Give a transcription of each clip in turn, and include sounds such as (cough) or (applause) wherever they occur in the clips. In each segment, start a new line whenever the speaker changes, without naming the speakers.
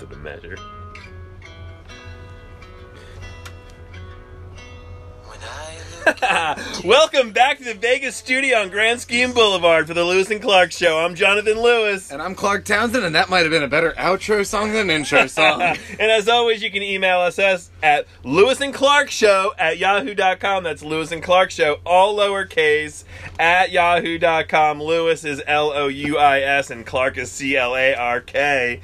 Call to the measure. (laughs) Welcome back to the Vegas studio on Grand Scheme Boulevard for the Louis and Clark Show. I'm Jonathan Louis.
And I'm Clark Townsend, and that might have been a better outro song than intro (laughs) song.
and as always, you can email us at Louis and Clark Show at yahoo.com. That's Louis and Clark Show, all lowercase, at yahoo.com. Louis is L O U I S, and Clark is C L A R K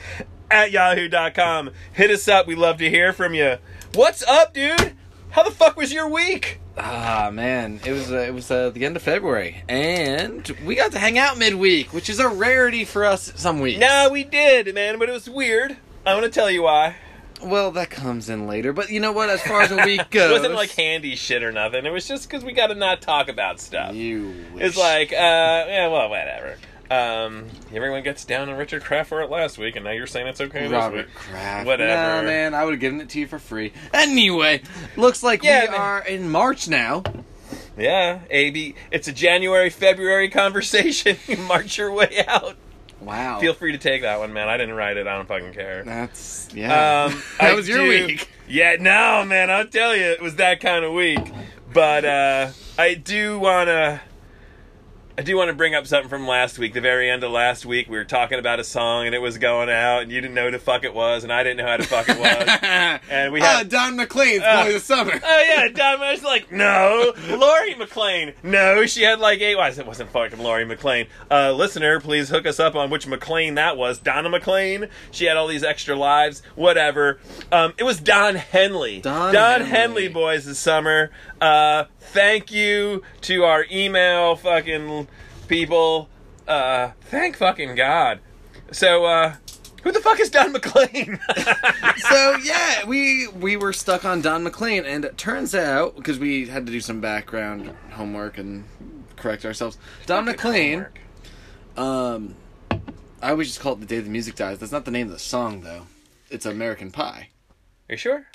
at yahoo.com. Hit us up. We love to hear from you. What's up, dude? How the fuck was your week?
ah, man, it was uh, it was uh, the end of February, and we got to hang out midweek, which is a rarity for us some weeks.
No, we did, man, but it was weird. I'm gonna tell you why.
Well, that comes in later, but you know what? As far as a week (laughs) goes,
It wasn't like handy shit or nothing. It was just because we got to not talk about stuff.
you. Wish.
It's like, uh, yeah, well, whatever. Um, everyone gets down on Richard Kraft for it last week, and now you're saying it's okay
Robert
this week.
Kraft.
Whatever.
Nah, man, I would have given it to you for free. Anyway, looks like
Yeah,
we
man.
are in March now.
Yeah, AB. It's a January February conversation. (laughs) You march your way out.
Wow.
Feel free to take that one, man. I didn't write it. I don't fucking care.
That's yeah.
Um, (laughs)
that
I
was your
do-
week.
Yeah, no, man. I'll tell you, it was that kind of week. But uh, I do wanna, I do want to bring up something from last week. The very end of last week, we were talking about a song, and it was going out, and you didn't know who the fuck it was, and I didn't know how the fuck it was. (laughs) And we had-
Don McLean's
Uh,
Boy of the Summer.
Oh yeah, Don (laughs) was like, no, Lori McLean. No, she had like eight. Why it wasn't fucking Lori McLean? Uh, listener, please hook us up on which McLean that was. Donna McLean. She had all these extra lives. Whatever. Um, it was Don Henley.
Don
Henley.
Henley.
boys, this summer. Uh, thank you to our email fucking people. Uh, thank fucking God. So, uh, who the fuck is Don McLean? (laughs)
so yeah, we we were stuck on Don McLean, and it turns out because we had to do some background homework and correct ourselves. Don McLean, um, I always just call it "The Day the Music Dies." That's not the name of the song, though. It's American Pie,
Are you sure?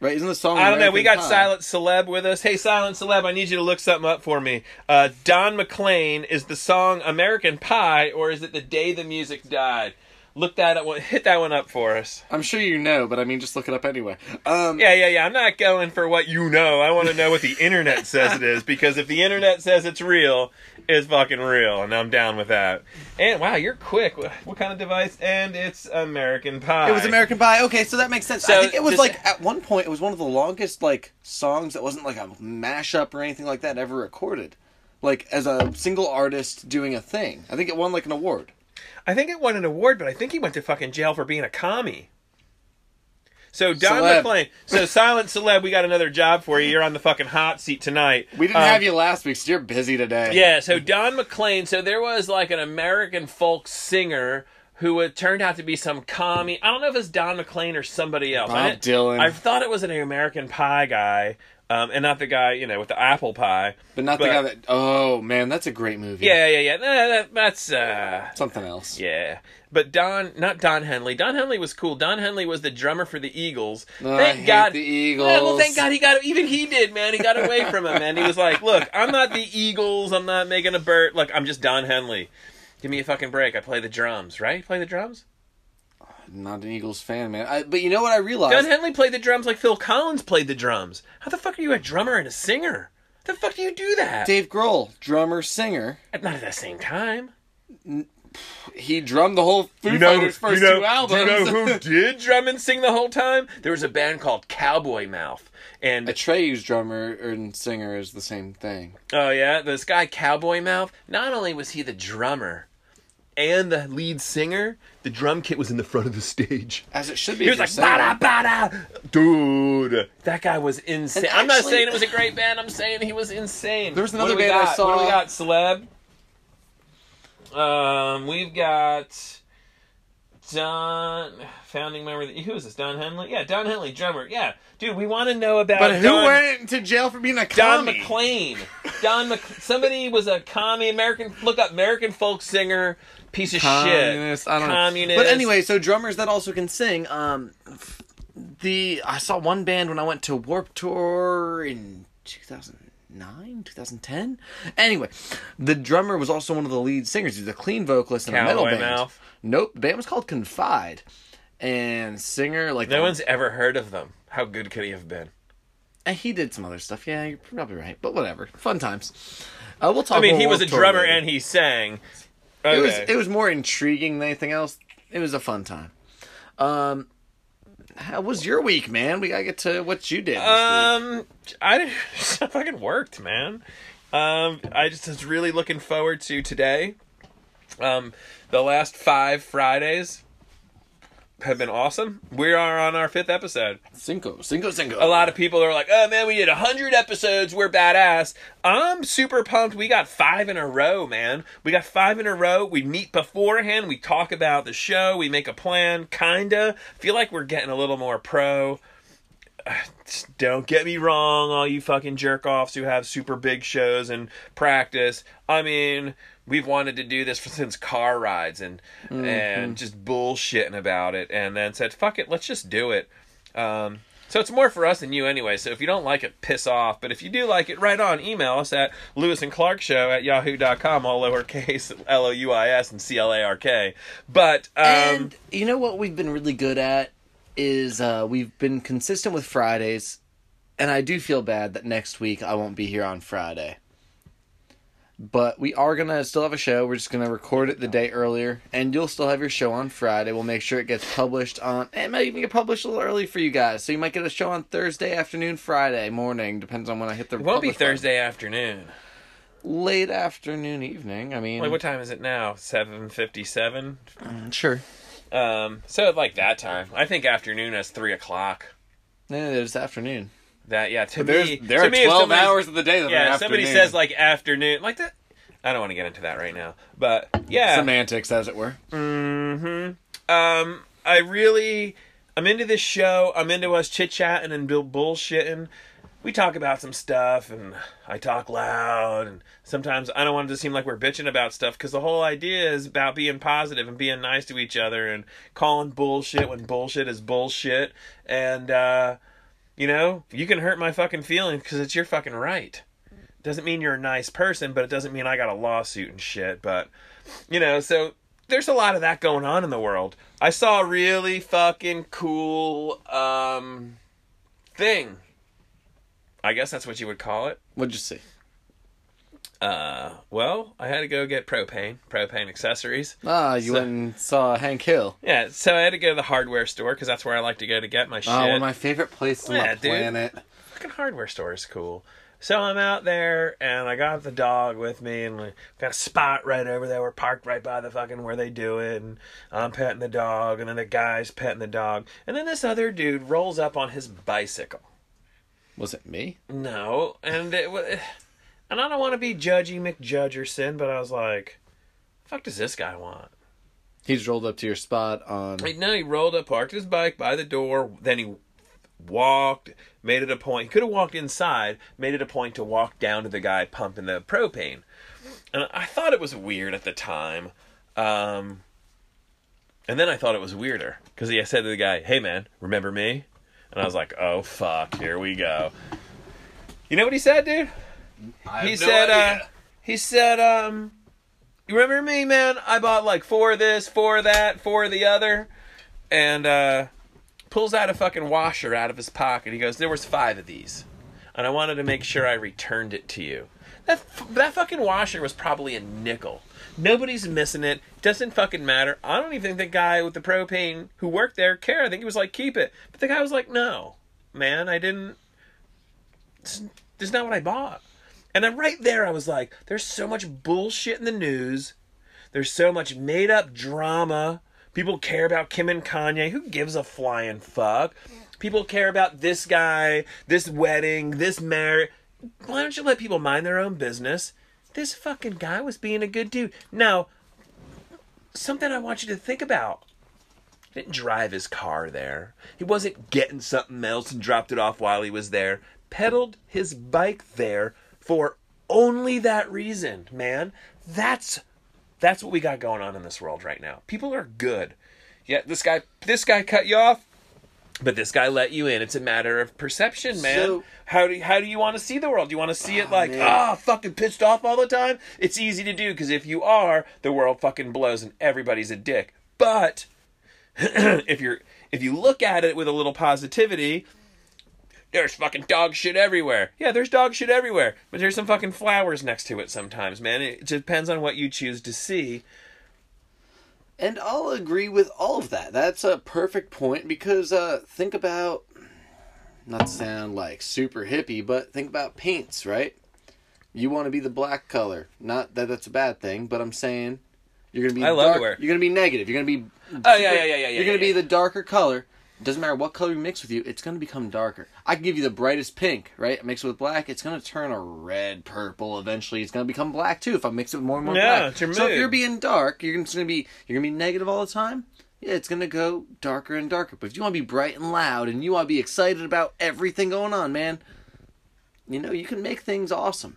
Right? Isn't the song?
I don't know. We got
Pie?
Silent Celeb with us. Hey, Silent Celeb, I need you to look something up for me. Uh, Don McLean is the song "American Pie" or is it "The Day the Music Died"? Look that up. Hit that one up for us.
I'm sure you know, but I mean, just look it up anyway. Um,
Yeah, yeah, yeah. I'm not going for what you know. I want to know what the internet says it is because if the internet says it's real, it's fucking real, and I'm down with that. And wow, you're quick. What, what kind of device? And it's American Pie.
It was American Pie. Okay, so that makes sense.
So,
I think it was
just-
like at one point it was one of the longest like songs that wasn't like a mashup or anything like that ever recorded. Like as a single artist doing a thing. I think it won like an award.
I think it won an award, but I think he went to fucking jail for being a commie. So Don
Celeb.
McLean, so Silent Celeb, we got another job for you. You're on the fucking hot seat tonight.
We didn't
Um,
have you last week, so you're busy today.
Yeah, so Don McLean, so there was like an American folk singer who it turned out to be some commie. I don't know if it's Don McLean or somebody else. I
Bob Dylan.
I thought it was an American Pie guy, um, and not the guy you know with the apple pie.
But not
But-
the guy that oh man, that's a great movie.
Yeah, yeah, yeah. That, that's uh,
Something else.
Yeah. But Don, not Don Henley. Don Henley was cool. Don Henley was the drummer for the Eagles.
Oh,
thank God.
the Eagles.
Yeah, well, thank God he got. Even he did, man. He got away from him, man. He was like, "Look, I'm not the Eagles. I'm not making a bird. Like, I'm just Don Henley. Give me a fucking break. I play the drums, right? Play the drums.
Not an Eagles fan, man. I, but you know what I realized?
Don Henley played the drums like Phil Collins played the drums. How the fuck are you a drummer and a singer? How the fuck do you do that?
Dave Grohl, drummer, singer.
Not at the same time.
He drummed the whole Foo Fighters first two albums.
You know who (laughs) did drum and sing the whole time? There was a band called Cowboy Mouth. And
Atreyu drummer and singer is the same thing.
oh yeah, this guy Cowboy Mouth, not only was he the drummer and the lead singer, the drum kit was in the front of the stage.
As it should be.
He was like bada bada. Dude, that guy was insane.
And
I'm not saying it was a great band. I'm saying he was insane.
There was another band I saw-
What do we got? Celeb. Um, we've got Don, founding member. Of the, who is this? Don Henley. Yeah, Don Henley, drummer. Yeah, dude, we want to know about.
But who
Don,
went to jail for being a
Don
commie?
McLean. (laughs) Don Mc. Somebody was a commie. American. Look up American folk singer. Piece of
Communist,
shit.
I don't know.
Communist.
But anyway, so drummers that also can sing. Um, the I saw one band when I went to Warped Tour in 2009, 2010. Anyway, the drummer was also one of the lead singers. He's a clean vocalist in a metal band.
Mouth.
Nope, the band was called Confide. and singer. Like
No
the-
one's ever heard of them. How good could he have been?
And he did some other stuff. Yeah, you're probably right. But whatever. Fun times. Uh, we'll talk.
I mean, he was a drummer
later.
and he sang.
it was it was more intriguing than anything else. It was a fun time. Um, how was your week, man? We gotta get to what you did.
Um, I (laughs) fucking worked, man. Um, I just was really looking forward to today. Um, the last five Fridays have been awesome. We are on our fifth episode.
Cinco, Cinco, Cinco.
A lot of people are like, "Oh man, we did hundred episodes. We're badass." I'm super pumped. We got five in a row, man. We got five in a row. We meet beforehand. We talk about the show. We make a plan. Kinda feel like we're getting a little more pro. Uh, just Don't get me wrong, all you fucking jerk offs who have super big shows and practice. I mean, we've wanted to do this for, since car rides and and just bullshitting about it, and then said, "Fuck it, let's just do it." Um, so it's more for us than you anyway. So if you don't like it, piss off. But if you do like it, right on. Email us at Louis and Clark Show at yahoo.com, all lowercase (laughs) L O U I S and C L A R K. But um,
and you know what we've been really good at is uh, we've been consistent with Fridays, and I do feel bad that next week I won't be here on Friday. But we are gonna still have a show. We're just gonna record it the day earlier, and you'll still have your show on Friday. We'll make sure it gets published on. It might even get published a little early for you guys, so you might get a show on Thursday afternoon, Friday morning, depends on when I hit the.
it won't be
publish button.
Thursday afternoon.
late afternoon, evening. I mean,
Like what time is it now? Seven fifty-seven.
sure.
Um, so like that time. I think afternoon is three o'clock.
No, it's afternoon.
That yeah. To me,
there
to
are
me,
12
somebody's-
hours of the day that
Yeah, somebody says like afternoon, like that. I don't want to get into that right now, but yeah.
semantics, as it were.
hmm Um, I really, I'm into this show. I'm into us chit chatting and bull- bullshitting. We talk about some stuff, and I talk loud, and sometimes I don't want it to seem like we're bitching about stuff because the whole idea is about being positive and being nice to each other and calling bullshit when bullshit is bullshit. And uh, you know, you can hurt my fucking feelings because it's your fucking right. Doesn't mean you're a nice person, but it doesn't mean I got a lawsuit and shit. But you know, so there's a lot of that going on in the world. I saw a really fucking cool um thing. I guess that's what you would call it.
What'd you see?
Uh, well, I had to go get propane, propane accessories.
Ah, you
So-
went and saw Hank Hill.
Yeah, so I had to go to the hardware store because that's where I like to go to get my shit.
Oh, one of my favorite places
Yeah,
on the
dude.
planet.
fucking hardware store is cool. So I'm out there and I got the dog with me and we got a spot right over there. We're parked right by the fucking where they do it and I'm petting the dog and then the guy's petting the dog. And then this other dude rolls up on his bicycle.
Was it me?
No, and it wa- and I don't want to be judgy McJudgerson, but I was like, fuck does this guy want?
He's rolled up to your spot on.
No, he rolled up, parked his bike by the door, then he walked, made it a point. He could have walked inside, made it a point to walk down to the guy pumping the propane. And I thought it was weird at the time. Um, and then I thought it was weirder because he said to the guy, "Hey man, remember me?" And I was like, "Oh fuck, here we go." You know what he said, dude? He said, uh, he said, um, you remember me, man? I bought like four of this, four of that, four of the other, and uh, pulls out a fucking washer out of his pocket. He goes, there was five of these, and I wanted to make sure I returned it to you. That f- that fucking washer was probably a nickel. Nobody's missing it. Doesn't fucking matter. I don't even think the guy with the propane who worked there cared. I think he was like, keep it. But the guy was like, no, man, I didn't. This this is not what I bought. And then right there, I was like, there's so much bullshit in the news. There's so much made up drama. People care about Kim and Kanye. Who gives a flying fuck? People care about this guy, this wedding, this marriage. Why don't you let people mind their own business? This fucking guy was being a good dude. Now, something I want you to think about. He didn't drive his car there. He wasn't getting something else and dropped it off while he was there. Pedaled his bike there for only that reason, man. That's that's what we got going on in this world right now. People are good. Yeah, this guy this guy cut you off, but this guy let you in. It's a matter of perception, man.
So-
how do how do you want to see the world? Do you want to see it
Oh,
like ah fucking pissed off all the time? It's easy to do because if you are, the world fucking blows and everybody's a dick. But (clears throat) if you're if you look at it with a little positivity, there's fucking dog shit everywhere. Yeah, there's dog shit everywhere, but there's some fucking flowers next to it sometimes, man. It depends on what you choose to see.
And I'll agree with all of that. That's a perfect point because uh, think about, not to sound like super hippie, but think about paints, right? You want to be the black color. Not that that's a bad thing, but I'm saying you're gonna be.
I love
dark, You're gonna be negative. You're gonna be.
Oh, yeah, yeah, yeah, yeah,
You're gonna
yeah,
be the darker color. Doesn't matter what color you mix with you, it's gonna become darker. I can give you the brightest pink, right? Mix it with black, it's gonna turn a red, purple. Eventually, it's gonna become black too if I mix it with more and more
Yeah,
black.
it's your
so if you're being dark, you're just gonna be you're gonna be negative all the time. Yeah, it's gonna go darker and darker. But if you want to be bright and loud and you want to be excited about everything going on, man, you know you can make things awesome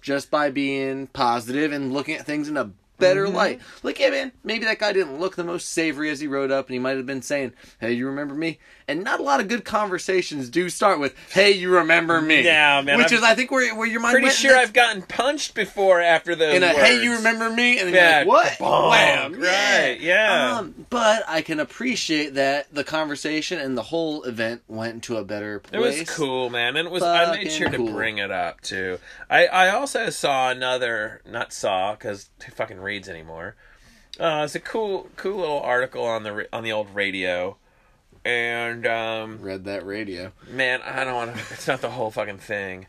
just by being positive and looking at things in a better
Mm-hmm.
light. Like, yeah, man, maybe that guy didn't look the most savory as he rode up, and he might have been saying, "Hey, you remember me?" And not a lot of good conversations do start with, "Hey, you remember me?"
Yeah, man,
Which
I've-
is, I think, where where your mind
Pretty
went
sure. I've gotten punched before after those
in a. "Hey, you remember me?" and then
Yeah,
you're like, "What?"
bonk,
Wham!
right, yeah.
Um, but I can appreciate that the conversation and the whole event went into a better place.
It was cool, man, and it was. I made
Fucking
sure to bring it up too. I I also saw another, not saw because who fucking reads anymore. Uh, it's a cool cool little article on the on the old radio, and um,
Read that radio.
man, I don't want to. It's not the whole fucking thing,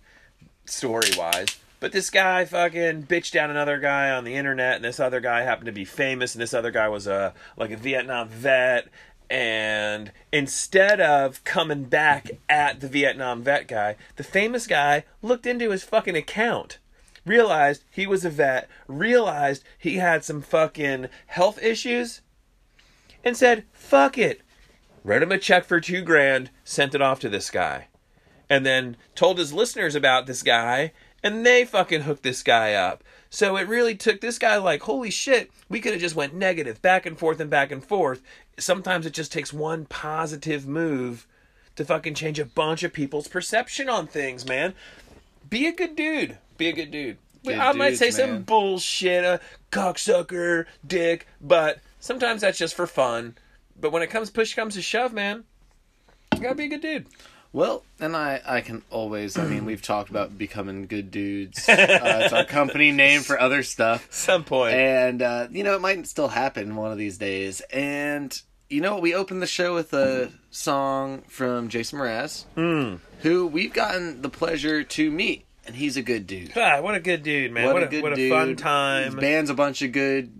story wise. But this guy fucking bitched down another guy on the internet, and this other guy happened to be famous, and this other guy was a like a Vietnam vet. And instead of coming back at the Vietnam vet guy, the famous guy looked into his fucking account, realized he was a vet, realized he had some fucking health issues, and said, "Fuck it." Wrote him a check for two grand, sent it off to this guy. And then told his listeners about this guy and they fucking hooked this guy up. So it really took this guy like holy shit we could have just went negative back and forth and back and forth. Sometimes it just takes one positive move to fucking change a bunch of people's perception on things man. Be a good dude. Be a good dude.
Good
i might
dudes,
say some bullshit uh, cocksucker dick but sometimes that's just for fun but when it comes push comes to shove man you gotta be a good dude
Well, and I, I can always, I mean, we've talked about becoming good dudes. (laughs) Uh, it's our company name for other stuff.
some point
And, uh, you know, it might still happen one of these days. And, you know, we opened the show with a song from Jason Mraz, who we've gotten the pleasure to meet. And he's a good dude.
God, what a good dude, man! What, a,
good
what a
dude.
fun
His
time.
band's a bunch of good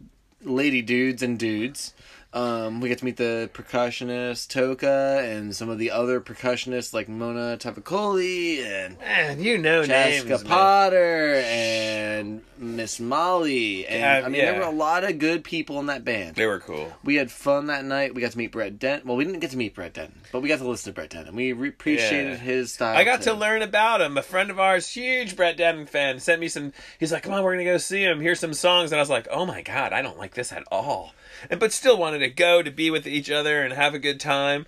lady dudes and dudes. Um, we get to meet the percussionist Toca and some of the other percussionists like Mona Tavakoli and
Man, you know
Jessica
names.
Potter and Miss Molly. And I mean,
yeah.
there were a lot of good people in that band.
They were cool.
We had fun that night. We got to meet Brett Dennen. Well, we didn't get to meet Brett Dennen, but we got to listen to Brett Dennen, and we re- appreciated
Yeah.
his style.
I got
too.
to learn about him. A friend of ours, huge Brett Dennen fan, sent me some. He's like, "Come on, we're gonna go see him. Here's some songs." And I was like, "Oh my god, I don't like this at all." And but still wanted to go to be with each other and have a good time.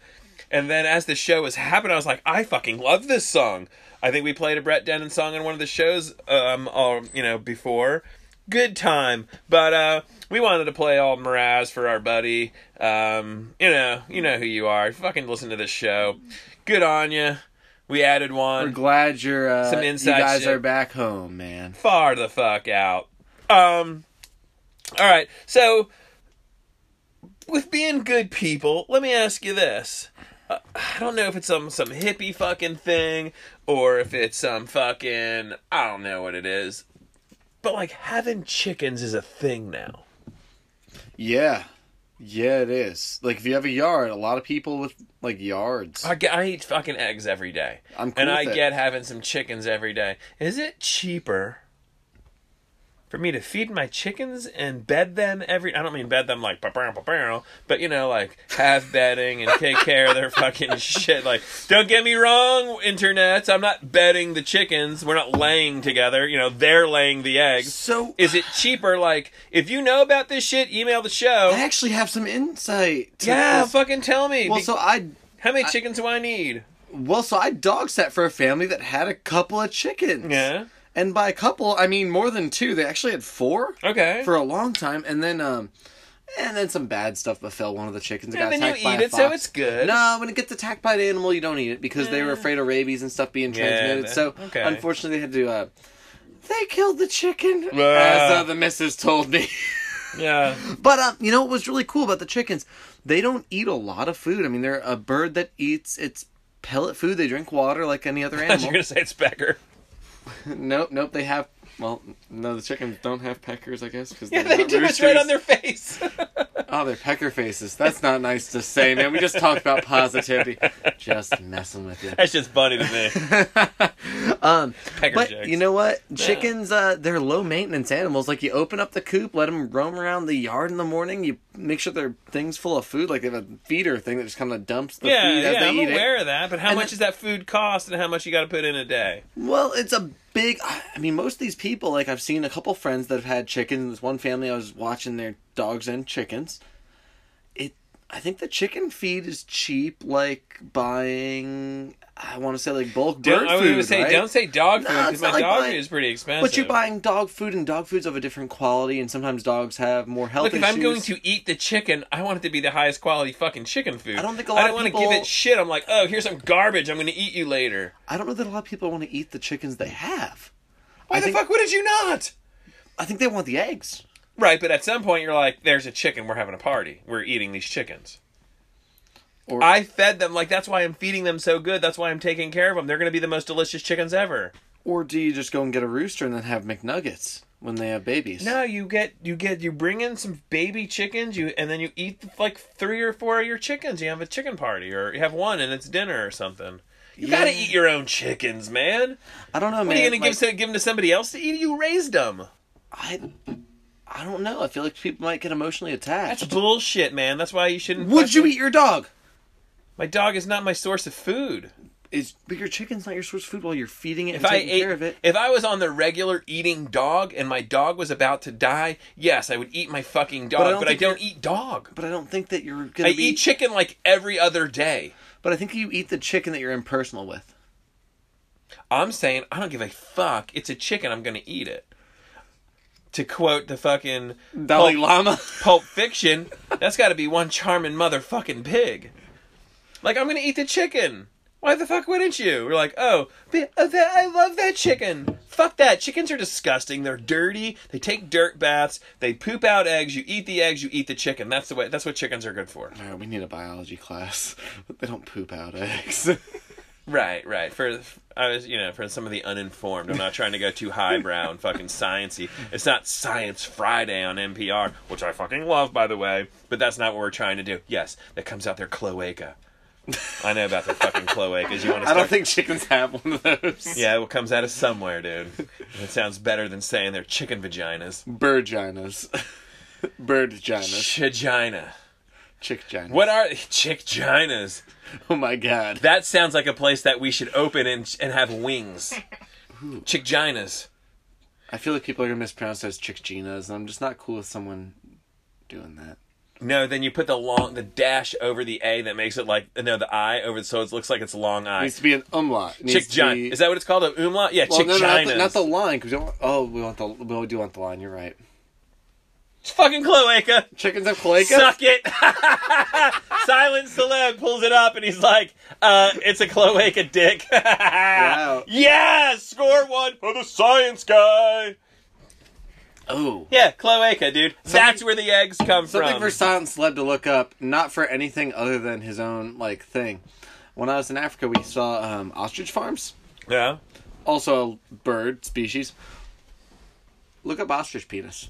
And then as the show was happening, I was like, "I fucking love this song." I think we played a Brett Dennen song in one of the shows, um, all you know, before. Good time, but uh, we wanted to play all Mraz for our buddy. Um, you know, you know who you are. Fucking listen to this show. Good on you. We added one
We're glad you're. Uh,
Some
you
inside
guys
shit.
are back home, man.
far the fuck out. Um, all right. So, with being good people, let me ask you this. Uh, I don't know if it's some some hippie fucking thing or if it's some fucking I don't know what it is. But like having chickens is a thing now.
Yeah. Yeah, it is. Like if you have a yard, a lot of people with like yards.
I get I eat fucking eggs every day.
I'm cool
and I
it.
get having some chickens every day. Is it cheaper for me to feed my chickens and bed them every I don't mean bed them like but you know like have bedding and take care of their (laughs) fucking shit. Like don't get me wrong internets I'm not bedding the chickens. We're not laying together. You know they're laying the eggs.
So
is it cheaper? Like if you know about this shit email the show.
I actually have some insight. To
yeah
this.
fucking tell me.
Well,
Be-
so I
how many chickens do I need?
Well, so I dog sat for a family that had a couple of chickens.
yeah
And by a couple, I mean more than two. They actually had four
okay
for a long time, and then um, and then some bad stuff befell one of the chickens. It
And
got
then you
attacked by
eat it, so it's good.
No, when it gets attacked by an animal, you don't eat it because they were afraid of rabies and stuff being transmitted.
that-
so
okay.
unfortunately, they had to. Uh, they killed the chicken,
Ah.
as uh, the missus told me. (laughs)
Yeah.
But um, you know what was really cool about the chickens? They don't eat a lot of food. I mean, they're a bird that eats its pellet food. They drink water like any other (laughs) animal.
You're gonna say it's Becker. (laughs)
nope, nope. They have. Well, no, the chickens don't have peckers, I guess, because
Yeah, they do. It's right on their face. (laughs)
Oh, they're pecker faces. That's not nice to say, man. We just talked about positivity. Just messing with you.
That's just funny to me. (laughs)
um,
Pecker
but
jokes.
you know what? Chickens, uh, they're low maintenance animals. Like you open up the coop, let them roam around the yard in the morning. You make sure their things full of food. Like they have a feeder thing that just kind of dumps the
yeah,
food as
yeah,
they
I'm
eat
aware of that. But how
And
much
then-
does that food cost, and how much you got to put in a day?
Well, it's a big. I mean, most of these people, like I've seen a couple friends that have had chickens. This one family, I was watching their dogs and chickens. I think the chicken feed is cheap. Like buying, I want to say like bulk
Don't,
bird
I was
food.
say,
right?
don't say dog food because
not
my
like
dog
buying-
food is pretty expensive.
But you're buying dog food, and dog food's of a different quality, and sometimes dogs have more health
Look, if
issues.
I'm going to eat the chicken, I want it to be the highest quality fucking chicken food.
I don't think a lot
I
don't
want to give it shit. I'm like, oh, here's some garbage. I'm going to eat you later.
I don't know that a lot of people want to eat the chickens they have.
Why
I
the
think-
fuck would you not?
I think they want the eggs.
Right, but at some point you're like, there's a chicken. We're having a party. We're eating these chickens.
Or
I fed them like that's why I'm feeding them so good. That's why I'm taking care of them. They're going to be the most delicious chickens ever.
or do you just go and get a rooster and then have McNuggets when they have babies?
No, you get you get you bring in some baby chickens, you and then you eat like three or four of your chickens. You have a chicken party, or you have one and it's dinner or something. You
Yeah.
gotta eat your own chickens, man.
I don't know,
What
man.
are you gonna
Like,
give to, give them to somebody else to eat? You raised them.
I, I don't know. I feel like people might get emotionally attached.
That's bullshit, man. That's why you shouldn't.
Would you eat your dog?
My dog is not my source of food.
Is but your chicken's not your source of food while you're feeding it
If
and
I
taking
ate,
care of it.
if I was on the regular eating dog and my dog was about to die, yes, I would eat my fucking dog.
I
But
don't
I don't, eat dog.
But I don't think that you're gonna
I
be.
eat chicken like every other day.
but I think you eat the chicken that you're impersonal with.
I'm saying I don't give a fuck. It's a chicken. I'm gonna eat it. To quote the fucking
Dalai
Pulp,
Lama. (laughs)
Pulp Fiction, that's got to be one charming motherfucking pig. Like I'm gonna eat the chicken. Why the fuck wouldn't you? We're like, oh, that, oh, I love that chicken. Fuck that. Chickens are disgusting. They're dirty. They take dirt baths. They poop out eggs. You eat the eggs. You eat the chicken. That's the way. That's what chickens are good for.
Alright, we need a biology class. (laughs) They don't poop out eggs. (laughs)
Right, right. For I was, you know, for some of the uninformed, I'm not trying to go too highbrow and fucking sciency. It's not Science Friday on NPR, which I fucking love, by the way. But that's not what we're trying to do. Yes, that comes out their cloaca. I know about their fucking cloacas. You want to?
I don't think chickens have one of those.
Yeah, it comes out of somewhere, dude. It sounds better than saying they're chicken vaginas.
vaginas bird (laughs) Birdginas. Birdginas.
Chigina.
Chickginas.
What are (laughs) chickginas?
Oh my god.
That sounds like a place that we should open and and have wings. Chickginas.
I feel like people are gonna mispronounce those chickginas, and I'm just not cool with someone doing that.
No, then you put the long the dash over the A that makes it like uh, no the I over so it looks like it's a long
It
I.
needs to be an umlaut. It
Chick
to be-
Is that what it's called? An umlaut? Yeah,
well,
chick
no, no, not the, not the line. Cause we don't, oh, we want the we do want the line. You're right.
It's fucking cloaca.
Chickens have cloaca.
Suck it. (laughs) Silent celeb pulls it up and he's like, uh, it's a cloaca dick. (laughs)
Wow.
Yeah, score one for the science guy.
Oh.
Yeah, cloaca, dude. That's where the eggs come
Something
from.
Something for Silent Celeb to look up, not for anything other than his own like thing. When I was in Africa, we saw um, ostrich farms,
yeah.
also a bird species. Look up ostrich penis.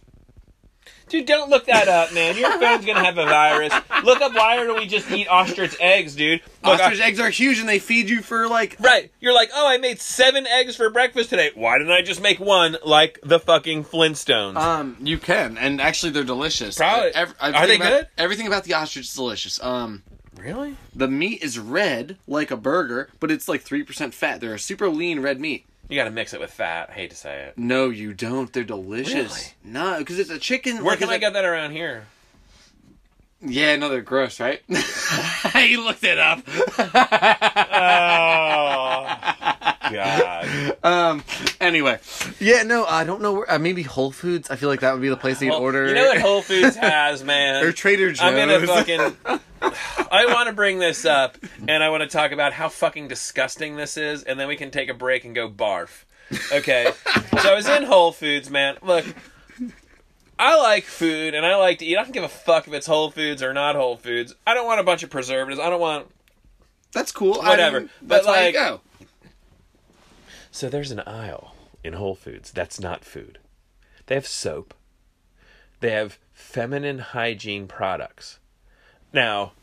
Dude, don't look that up, man. Your (laughs) phone's gonna have a virus. Look up why do we just eat ostrich eggs, dude? Look, I-
ostrich eggs are huge, and they feed you for like
Right. You're like, oh, I made seven eggs for breakfast today. Why didn't I just make one like the fucking Flintstones?
Um, you can, and actually they're delicious.
Probably-
Ev-
are
everything
they
about-
good?
Everything about the ostrich is delicious. Um,
really?
the meat is red like a burger, but it's like three percent fat. They're a super lean red meat.
You gotta mix it with fat. I hate to say it.
No, you don't. They're delicious. Really? No, because it's a chicken.
Where
like,
can I get that around here?
Yeah, no, they're gross, right? (laughs) you looked it up.
Oh. God. (laughs)
Um. Anyway, yeah. No, I don't know. Where, uh, maybe Whole Foods. I feel like that would be the place to get
Well,
order.
You know what Whole Foods (laughs) has, man?
or Trader Joe's.
I'm gonna fucking. (laughs) I want to bring this up, and I want to talk about how fucking disgusting this is, and then we can take a break and go barf. Okay. so I was in Whole Foods, man. Look, I like food, and I like to eat. I don't give a fuck if it's Whole Foods or not Whole Foods. I don't want a bunch of preservatives. I don't want.
That's cool. I
Whatever.
mean,
But,
that's why
like-
you go.
So there's an aisle in Whole Foods that's not food. They have soap. They have feminine hygiene products. Now,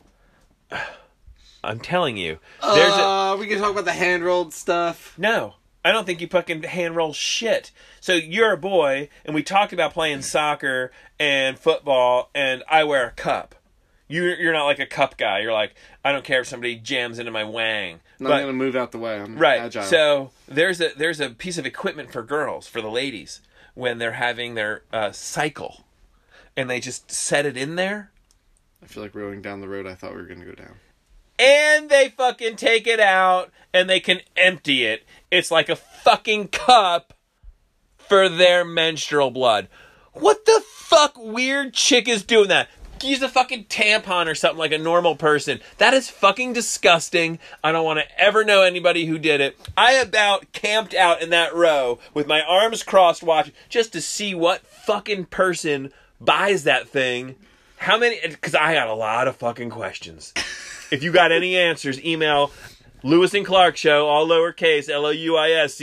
(sighs) I'm telling you, there's a
uh, we can talk about the hand rolled stuff.
no. I don't think you fucking hand roll shit. So you're a boy, and we talked about playing soccer and football, and I wear a cup. You're you're not like a cup guy. You're like I don't care if somebody jams into my wang.
I'm
But-
gonna move out the way. I'm
Right.
agile.
So there's a there's a piece of equipment for girls, for the ladies, when they're having their uh, cycle, and they just set it in there,
I feel like we're going down the road I thought we were gonna go down.
and they fucking take it out, and they can empty it. It's like a fucking cup for their menstrual blood. What the fuck weird chick is doing that? Use a fucking tampon or something like a normal person. That is fucking disgusting. I don't want to ever know anybody who did it. I about camped out in that row with my arms crossed watching just to see what fucking person buys that thing. How many? Because I got a lot of fucking questions. If you got any answers, email Louis and Clark Show, all lowercase, L O U I S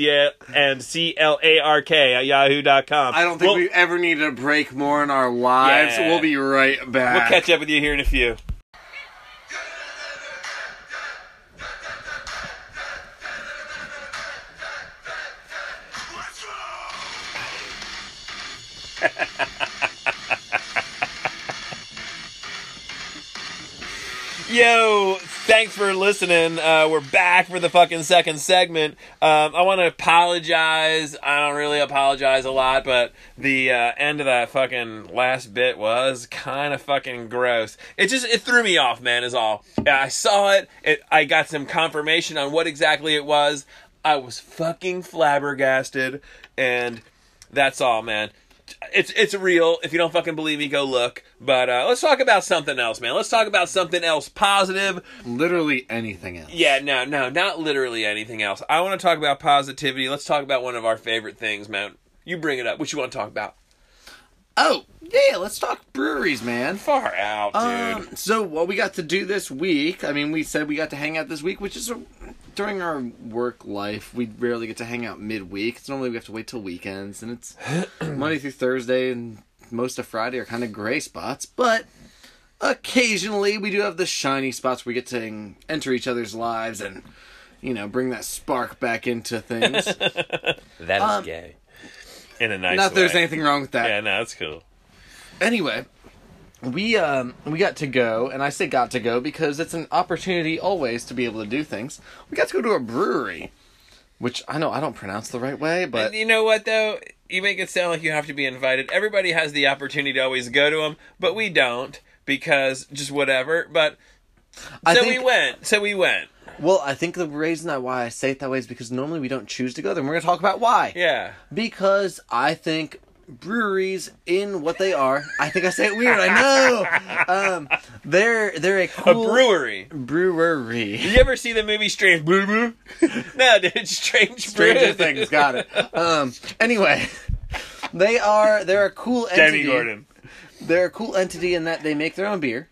and C L A R K at yahoo.com.
I don't think
we'll,
we ever need a break more in our lives.
Yeah.
We'll be right back.
We'll catch up with you here in a few. (laughs) Yo, thanks for listening. Uh, we're back for the fucking second segment. Um, I want to apologize. I don't really apologize a lot, but the uh, end of that fucking last bit was kind of fucking gross. It just it threw me off, man. Is all. Yeah, I saw it. it. I got some confirmation on what exactly it was. I was fucking flabbergasted, and that's all, man it's it's real. If you don't fucking believe me, go look. But uh, let's talk about something else, man. Let's talk about something else positive.
Literally anything else.
Yeah, no, no, not literally anything else. I want to talk about positivity. Let's talk about one of our favorite things, man. You bring it up. What you want to talk about?
Oh, yeah, let's talk breweries, man.
Far out, dude.
Um, so what we got to do this week? I mean, we said we got to hang out this week, which is a, during our work life. We rarely get to hang out midweek. It's normally we have to wait till weekends, and it's (clears throat) Monday through Thursday, and most of Friday are kind of gray spots. But occasionally, we do have the shiny spots where we get to enter each other's lives and you know bring that spark back into things. (laughs)
that is
um,
gay. In a nice
Not that there's anything wrong with that.
Yeah, no, that's cool.
anyway we um we got to go and i say got to go because it's an opportunity always to be able to do things we got to go to a brewery which i know i don't pronounce the right way but
you know what though? You make it sound like you have to be invited. Everybody has the opportunity to always go to them, but we don't because just whatever. But
I
so
think-
we went. So we went.
well i think the reason that why i say it that way is because normally we don't choose to go there and we're gonna talk about why
Yeah.
because i think breweries in what they are i think i say it weird i know (laughs) um they're they're a
A brewery.
brewery
Did you ever see the movie Strange Brew Brew? (laughs) no, dude, Strange
Stranger
Brew.
Things, got it. Um. Anyway, they are they're a cool entity.
Jamie Gordon.
They're a cool entity in that they make their own beer.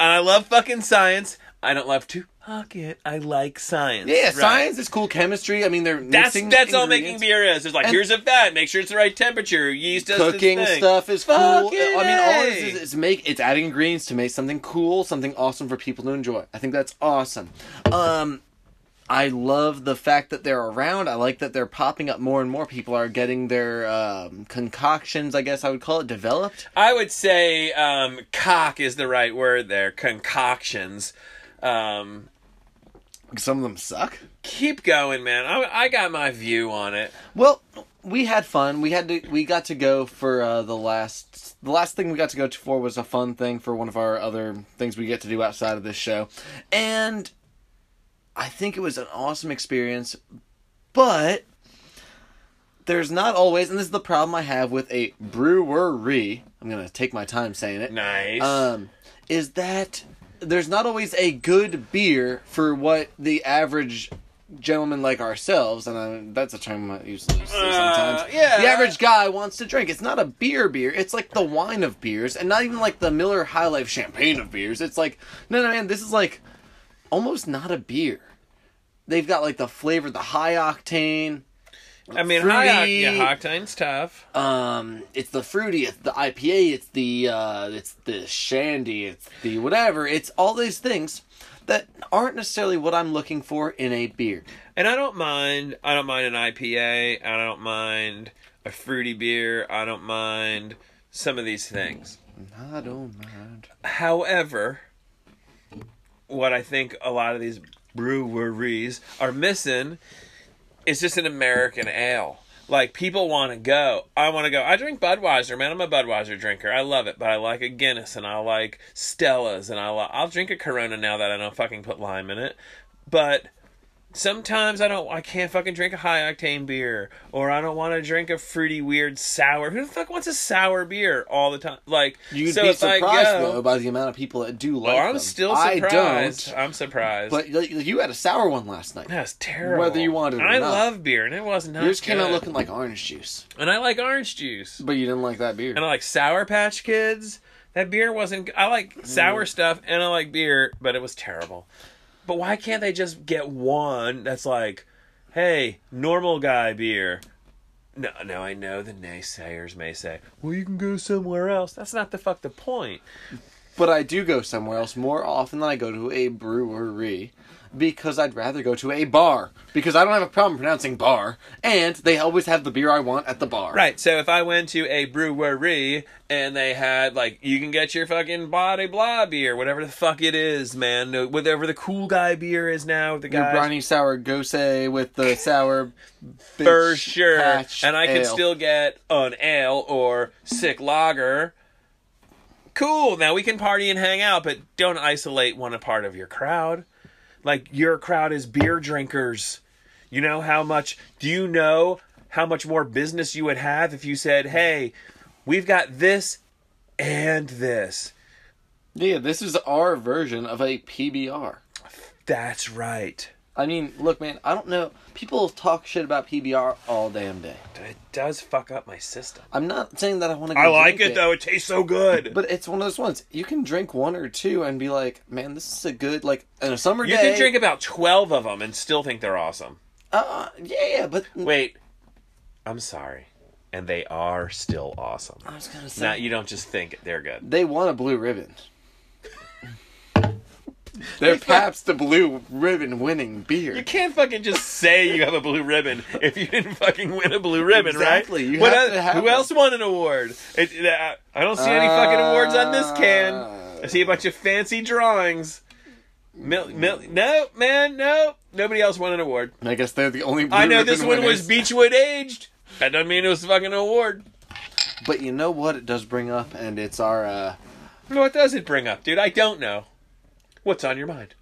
And I love fucking science. I don't love to fuck it. I like science.
Yeah,
Right.
science is cool. Chemistry. I mean, they're
That's that's all making beer is. It's like
And-
here's a fat. Make sure it's the right temperature. Yeast does
Cooking stuff is cool. I mean, all it
A.
is is make it's adding ingredients to make something cool, something awesome for people to enjoy. I think that's awesome. Um, I love the fact that they're around. I like that they're popping up more and more. People are getting their um, concoctions, I guess I would call it, developed.
I would say um, cock is the right word there. Concoctions. Um,
Some of them suck.
keep going, man. I, I got my view on it.
Well, we had fun. We had to. We got to go for uh, the last. The last thing we got to go to for was a fun thing for one of our other things we get to do outside of this show, and I think it was an awesome experience. but there's not always, and this is the problem I have with a brewery. I'm gonna take my time saying it.
Nice.
Um, is that there's not always a good beer for what the average gentleman like ourselves, and I, that's a term I usually use sometimes.
Uh, yeah.
The average guy wants to drink. It's not a beer beer. It's like the wine of beers, and not even like the Miller High Life champagne of beers. It's like no, no, man. This is like almost not a beer. They've got like the flavor, the high octane.
I mean, high
fruity.
yeah, octane's tough.
Um, it's the fruity, it's the IPA, it's the uh, it's the shandy, it's the whatever. It's all these things that aren't necessarily what I'm looking for in a beer.
And I don't mind. I don't mind an IPA. I don't mind a fruity beer. I don't mind some of these things.
I don't mind.
However, what I think a lot of these breweries are missing is just an American ale. Like people want to go. I want to go. I drink Budweiser, man. I'm a Budweiser drinker. I love it, but I like a Guinness and I like Stella's and I li- I'll drink a Corona now that I don't fucking put lime in it. But sometimes I don't. I can't fucking drink a high octane beer, or I don't want to drink a fruity, weird sour. Who the fuck wants a sour beer all the time? Like
You'd
so
be surprised
go-
though by the amount of people that do like
Oh, I'm
them.
still
I don't.
I'm surprised.
But like, you had a sour one last night.
that's terrible.
Whether you wanted it or
I
not.
love beer, and it was not.
Yours came out looking like orange juice,
and I like orange juice,
but you didn't like that beer.
and I like Sour Patch Kids. That beer wasn't. I like
Mm.
sour stuff, and I like beer, but it was terrible. But why can't they just get one that's like, hey, normal guy beer? No, no, I know the naysayers may say, well, you can go somewhere else. That's not the fuck the point.
But I do go somewhere else more often than I go to a brewery because I'd rather go to a bar because I don't have a problem pronouncing bar and they always have the beer I want at the bar.
Right. So if I went to a brewery and they had like you can get your fucking body blah beer, whatever the fuck it is, man, uh, whatever the cool guy beer is now, the
Your
guy
briny sour gose with the (laughs) sour
for sure, and I can still get an ale or sick lager. Cool. Now we can party and hang out, but don't isolate one part of your crowd. Like your crowd is beer drinkers. You know how much? Do you know how much more business you would have if you said, "Hey, we've got this and this."
Yeah, this is our version of a PBR.
That's right.
I mean, look, man, I don't know. People talk shit about PBR all damn day.
It does fuck up my system.
I'm not saying that I want to.
I like it though. It tastes so good.
But it's one of those ones you can drink one or two and be like, man, this is a good like in a summer
you
day.
You can drink about 12 of them and still think they're awesome.
Uh, yeah, yeah, but
Wait, I'm sorry. And they are still awesome.
I was gonna say
Not you don't just think they're good.
they won a blue ribbon. (laughs) They're Pabst the blue ribbon winning beer.
You can't fucking just say you have a blue ribbon if you didn't fucking win a blue ribbon,
Exactly,
right?
you
What
have
oth-
to have
who else won an award? It, uh, I don't see any fucking awards on this can. I see a bunch of fancy drawings. Mil- mil- no, man, no. Nobody else won an award.
I guess they're the only. Blue
I know this one was. Beechwood aged. That doesn't mean it was fucking an award.
But you know what? It does bring up, and it's our. uh
What does it bring up, dude? I don't know. What's on your mind?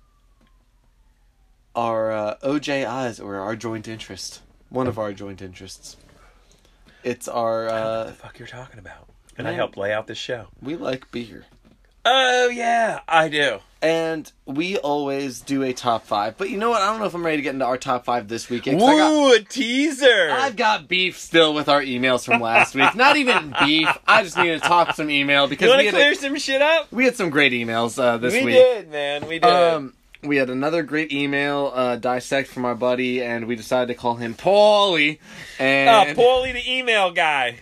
our uh, OJIs or our joint interest. One of our joint interests. It's our
what
uh
the fuck you're talking about? And I help lay out this show.
we like beer.
Oh yeah, I do.
And we always do a top five. But you know what? I don't know if I'm ready to get into our top five this weekend. I got,
a teaser.
I've got beef still with our emails from last week. Not even beef. I just need to talk some email
you
because
want
we
to
had,
clear
a,
some shit up?
we had some great emails uh, this
we
week.
We did, man. We did.
Um, we had another great email uh, dissect from our buddy, and we decided to call him Paulie.
oh,
And
Paulie, the email guy.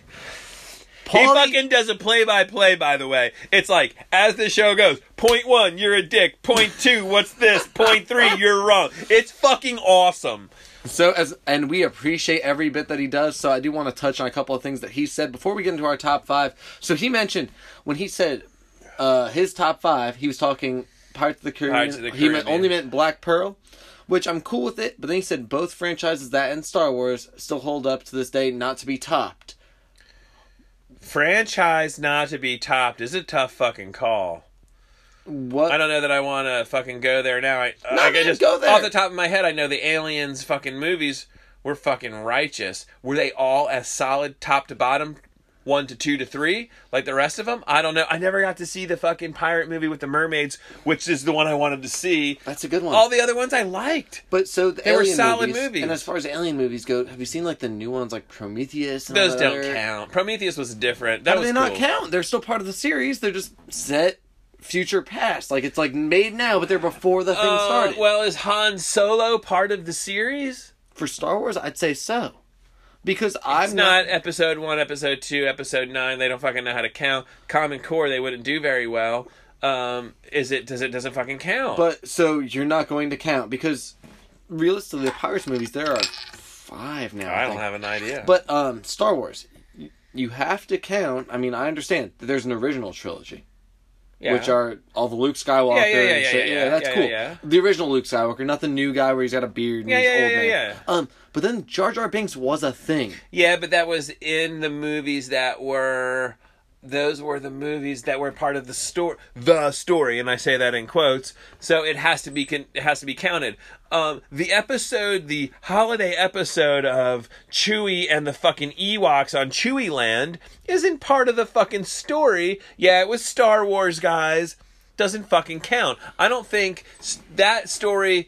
He fucking does a play-by-play, by the way. It's like as the show goes. Point one, you're a dick. Point two, what's this? Point three, you're wrong. It's fucking awesome.
So as and we appreciate every bit that he does. So I do want to touch on a couple of things that he said before we get into our top five. So he mentioned when he said uh, his top five, he was talking Pirates of the Caribbean.
Of the
He meant, only meant Black Pearl, which I'm cool with it. But then he said both franchises that and Star Wars still hold up to this day, not to be topped.
Franchise not to be topped is a tough fucking call.
What?
I don't know that I want to fucking go there now. I,
No,
I
man,
just
go there.
off the top of my head, I know the Aliens fucking movies were fucking righteous. Were they all as solid top to bottom, one to two to three, like the rest of them? I don't know. I never got to see the fucking pirate movie with the mermaids, which is the one I wanted to see.
That's a good one.
All the other ones I liked.
but so the
They were
alien
solid
movies,
movies.
And as far as alien movies go, have you seen like the new ones like Prometheus? And
Those don't
other-
count. Prometheus was different. That
How do
was
they not count? They're still part of the series. They're just set future past. Like it's like made now, but they're before the thing
Uh,
started.
well, is Han Solo part of the series?
For Star Wars, I'd say so. Because I'm
It's not episode one, episode two, episode nine. They don't fucking know how to count. Common Core, they wouldn't do very well. Um, is it? Does it? Doesn't fucking count?
But so you're not going to count because realistically, the Pirates movies there are five now.
I don't have an idea.
But um, Star Wars, you have to count. I mean, I understand that there's an original trilogy,
Yeah.
which are all the Luke Skywalker
Yeah, yeah, yeah,
and shit.
yeah,
Yeah, that's
yeah,
cool.
yeah, yeah.
The original Luke Skywalker, not the new guy where he's got a beard and
Yeah,
he's
yeah,
old
yeah,
man.
yeah,
Um, but then Jar Jar Binks was a thing.
yeah, but that was in the movies that were. Those were the movies that were part of the story, the story, and I say that in quotes. So it has to be con- it has to be counted. Um, the episode, the holiday episode of Chewie and the fucking Ewoks on Chewie Land, isn't part of the fucking story. Yeah, it was Star Wars, guys. Doesn't fucking count. I don't think that story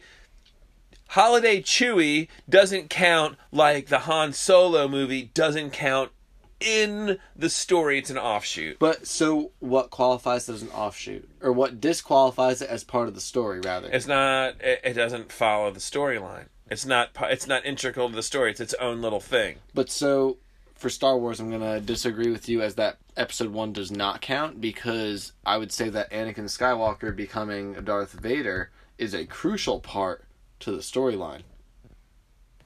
Holiday Chewie doesn't count like the Han Solo movie doesn't count in the story. It's an offshoot.
But so what qualifies it as an offshoot, or what disqualifies it as part of the story, rather?
It's not. It, it doesn't follow the storyline. It's not. It's not integral to the story. It's its own little thing.
But so for Star Wars, I'm gonna disagree with you as that Episode One does not count because I would say that Anakin Skywalker becoming Darth Vader is a crucial part to the storyline.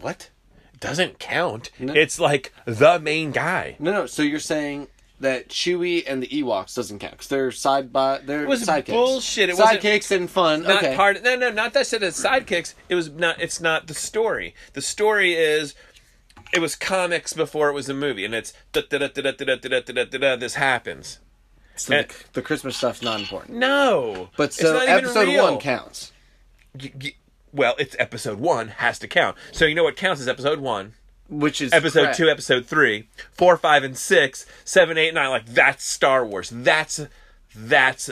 What? It doesn't count.
No.
It's like the main guy.
No, no. So you're saying that Chewie and the Ewoks doesn't count because they're side by they're
was
sidekicks.
bullshit. It wasn't-
sidekicks and fun.
Not
okay.
part. No, no, not that I said it's sidekicks. It was not. It's not the story. The story is. It was comics before it was a movie, and it's da da da da da da da da da da. This happens.
so the, the Christmas stuff's not important.
No,
But so Episode. One counts.
Y- y- well, it's episode one has to count. So you know what counts as episode one,
Which is
episode
correct.
two, episode three, four, five, and six, seven, eight, nine. Like that's Star Wars. That's that's